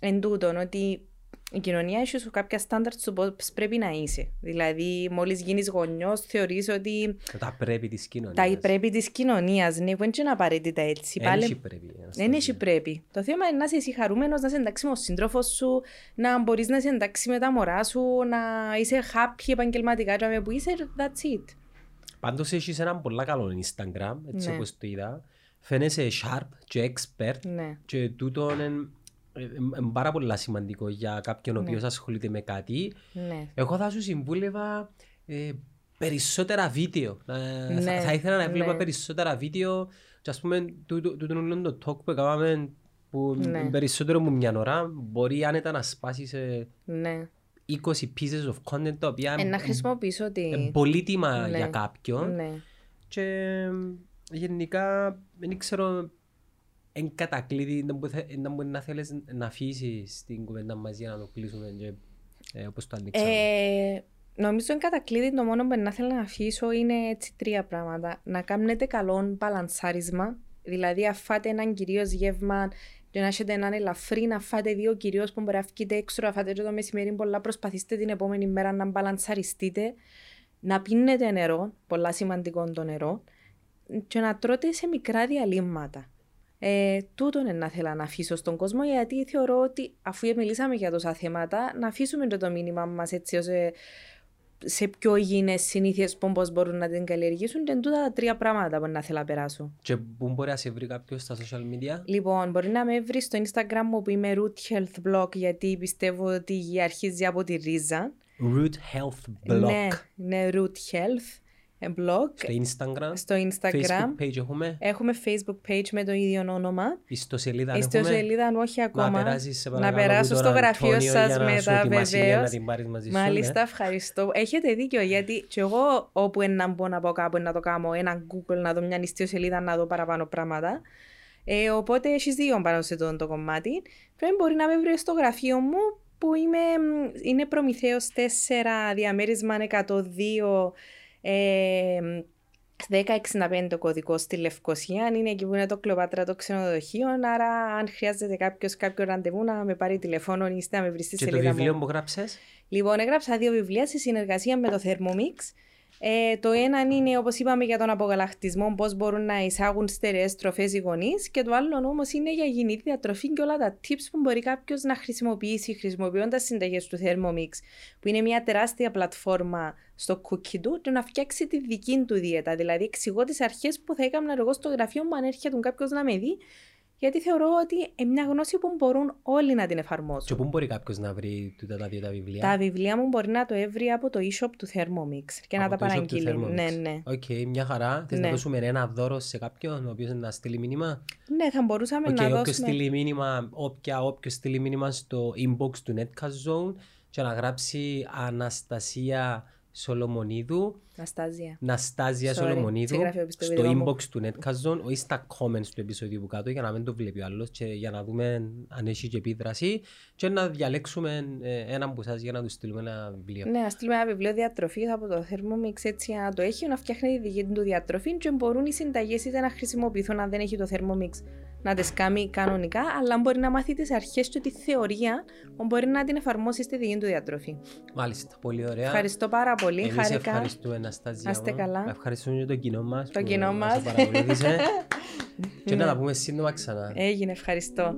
εν τούτον, ότι η κοινωνία έχει σου κάποια στάνταρτ στο πώ πρέπει να είσαι. Δηλαδή, μόλις γίνεις γονιός, θεωρείς ότι Τα πρέπει της τα κοινωνίας. πρέπει της κοινωνίας. Ναι, που δεν είναι απαραίτητα έτσι. Εν Πάλι- έχει πρέπει. να δεν στο έχει πει. πρέπει. Το θέμα είναι να είσαι εσύ χαρούμενος, να είσαι εντάξει με τον σύντροφος σου, να μπορείς να είσαι εντάξει με τα μωρά σου, να είσαι happy επαγγελματικά. Και που είσαι, that's it. Πάντως έχεις έναν πολλά καλό Instagram, έτσι Ναι. όπως το είδα. Φαίνεσαι sharp και expert Ναι. και τούτο είναι ε, ε, ε, πάρα πολύ σημαντικό για κάποιον ο Ναι. οποίος ασχολείται με κάτι. Ναι. Εγώ θα σου συμβούλευα ε, περισσότερα βίντεο. Ε, Ναι, θα, θα ήθελα να βλέπω ναι. περισσότερα βίντεο και ας πούμε τούτο τούτο όλο το talk που έκαναμε που Ναι. περισσότερο μου μια ώρα μπορεί άνετα να σπάσει σε Ναι. 20 pieces of content τα οποία Ε, να χρησιμοποιήσω είναι τη... πολύτιμα Ναι. για κάποιον Ναι. και γενικά δεν ξέρω εν κατακλείδη να μπορεί- να μπορεί να θέλεις να αφήσεις την κουβέντα μας για να το κλείσουμε και ε, όπως το ανοίξαμε. Ε, νομίζω εν κατακλείδη το μόνο που να θέλω να αφήσω είναι έτσι τρία πράγματα. Να κάνετε καλό παλανσάρισμα, δηλαδή αν φάτε έναν κυρίως γεύμα και να έχετε έναν ελαφρύ, να φάτε δύο κυρίως που μπορεί να βγείτε έξω, να φάτε και το μεσημέρι πολλά, προσπαθήστε την επόμενη μέρα να μπαλανσαριστείτε, να πίνετε νερό, πολλά σημαντικό το νερό, και να τρώτε σε μικρά διαλύματα. Ε, τούτον είναι να θέλω να αφήσω στον κόσμο γιατί θεωρώ ότι αφού μιλήσαμε για τόσα θέματα να αφήσουμε και το μήνυμα μας έτσι ώστε σε πιο υγιεινές συνήθειες που πώς μπορούν να την καλλιεργήσουν και είναι τούτα τα τρία πράγματα που να θέλω να περάσω. Και πού μπορεί να σε βρει κάποιος στα social media; Λοιπόν, μπορεί να με βρει στο Instagram μου που είμαι Root Health Blog γιατί πιστεύω ότι η υγεία αρχίζει από τη ρίζα. Root Health Blog. Ναι, ναι, Root Health ε, Blog. Στο Instagram. Στο Instagram. Facebook page έχουμε. Έχουμε Facebook page με το ίδιο όνομα. Ιστοσελίδα Στο έχουμε. σελίδα όχι ακόμα. Να περάσεις σε να παρακαλώ περάσω από στο τον γραφείο Αντώνιο σας για να σου μετά ετοιμάσει για να βεβαίως. την πάρεις μαζί σου, Μάλιστα, ναι. ευχαριστώ. Έχετε δίκιο γιατί και εγώ όπου να μπω να πω κάπου να το κάνω ένα Google να δω μια ιστοσελίδα να δω παραπάνω πράγματα. Ε, οπότε έχεις δύο πάνω σε αυτό το κομμάτι. Πρέπει μπορεί να με βρεις στο γραφείο μου που είμαι, μ, είναι Προμηθέως 4 διαμέρισμα 102 ε, 1065 ο κωδικό στη Λευκοσία. Είναι εκεί που είναι το Κλεοπάτρα το ξενοδοχείο. Άρα, αν χρειάζεται κάποιος κάποιο ραντεβού να με πάρει τηλεφώνο ή να με βρει στη Και το σελίδα βιβλίο μου. που γράψες; Λοιπόν, έγραψα δύο βιβλία σε συνεργασία με το Thermomix. Ε, το ένα είναι, όπως είπαμε, για τον απογαλακτισμό, πώς μπορούν να εισάγουν στερεές τροφές οι γονείς. Και το άλλο όμως είναι για υγιεινή διατροφή και όλα τα tips που μπορεί κάποιος να χρησιμοποιήσει χρησιμοποιώντας συνταγές του Thermomix, που είναι μια τεράστια πλατφόρμα στο Cookidoo, και να φτιάξει τη δική του δίαιτα. Δηλαδή, εξηγώ τις αρχές που θα έκανα εγώ στο γραφείο μου αν έρχεται κάποιος να με δει, γιατί θεωρώ ότι είναι μια γνώση που μπορούν όλοι να την εφαρμόσουν. Και πού μπορεί κάποιος να βρει τούτα τα δύο τα βιβλία; Τα βιβλία μου μπορεί να το έβρι από το e-shop του Thermomix και να Από τα το e-shop του παραγγείλει. Thermomix. Ναι, ναι. Οκ, μια χαρά. Θες να Ναι. δώσουμε ένα δώρο σε κάποιον ο οποίος να στείλει μήνυμα; Ναι, θα μπορούσαμε Οκ, να όποιος δώσουμε... στείλει μήνυμα, όποια, όποιος στείλει μήνυμα στο inbox του Netcast Zone και να γράψει Αναστασία Σολομονίδου Αναστάζια. Ναστάζια Sorry, Σολομονίδου σε γράφει ο στο πιστοποιητικό μου. inbox του Netcast όχι στα comments του επεισοδίου που κάτω για να μην το βλέπει ο άλλος και για να δούμε αν έχει και επίδραση και να διαλέξουμε ε, έναν από εσάς για να του στείλουμε ένα βιβλίο. Ναι, να στείλουμε ένα βιβλίο διατροφή από το Thermomix έτσι να το έχει, να φτιάχνει τη δική του διατροφή και μπορούν οι συνταγές είτε να χρησιμοποιηθούν αν δεν έχει το Thermomix να τις κάνει κανονικά, αλλά μπορεί να μάθει τις αρχές και τη θεωρία που μπορεί να την εφαρμόσει στη δική του διατροφή. Μάλιστα, πολύ ωραία. Ευχαριστώ πάρα πολύ. Εμείς Χάρηκα. ευχαριστούμε Αναστάζια Να είστε μου. καλά. Ευχαριστούμε και το κοινό μας Το που κοινό μας μας. παρακολούθησε. και να Ναι. τα πούμε σύντομα ξανά. Έγινε, ευχαριστώ.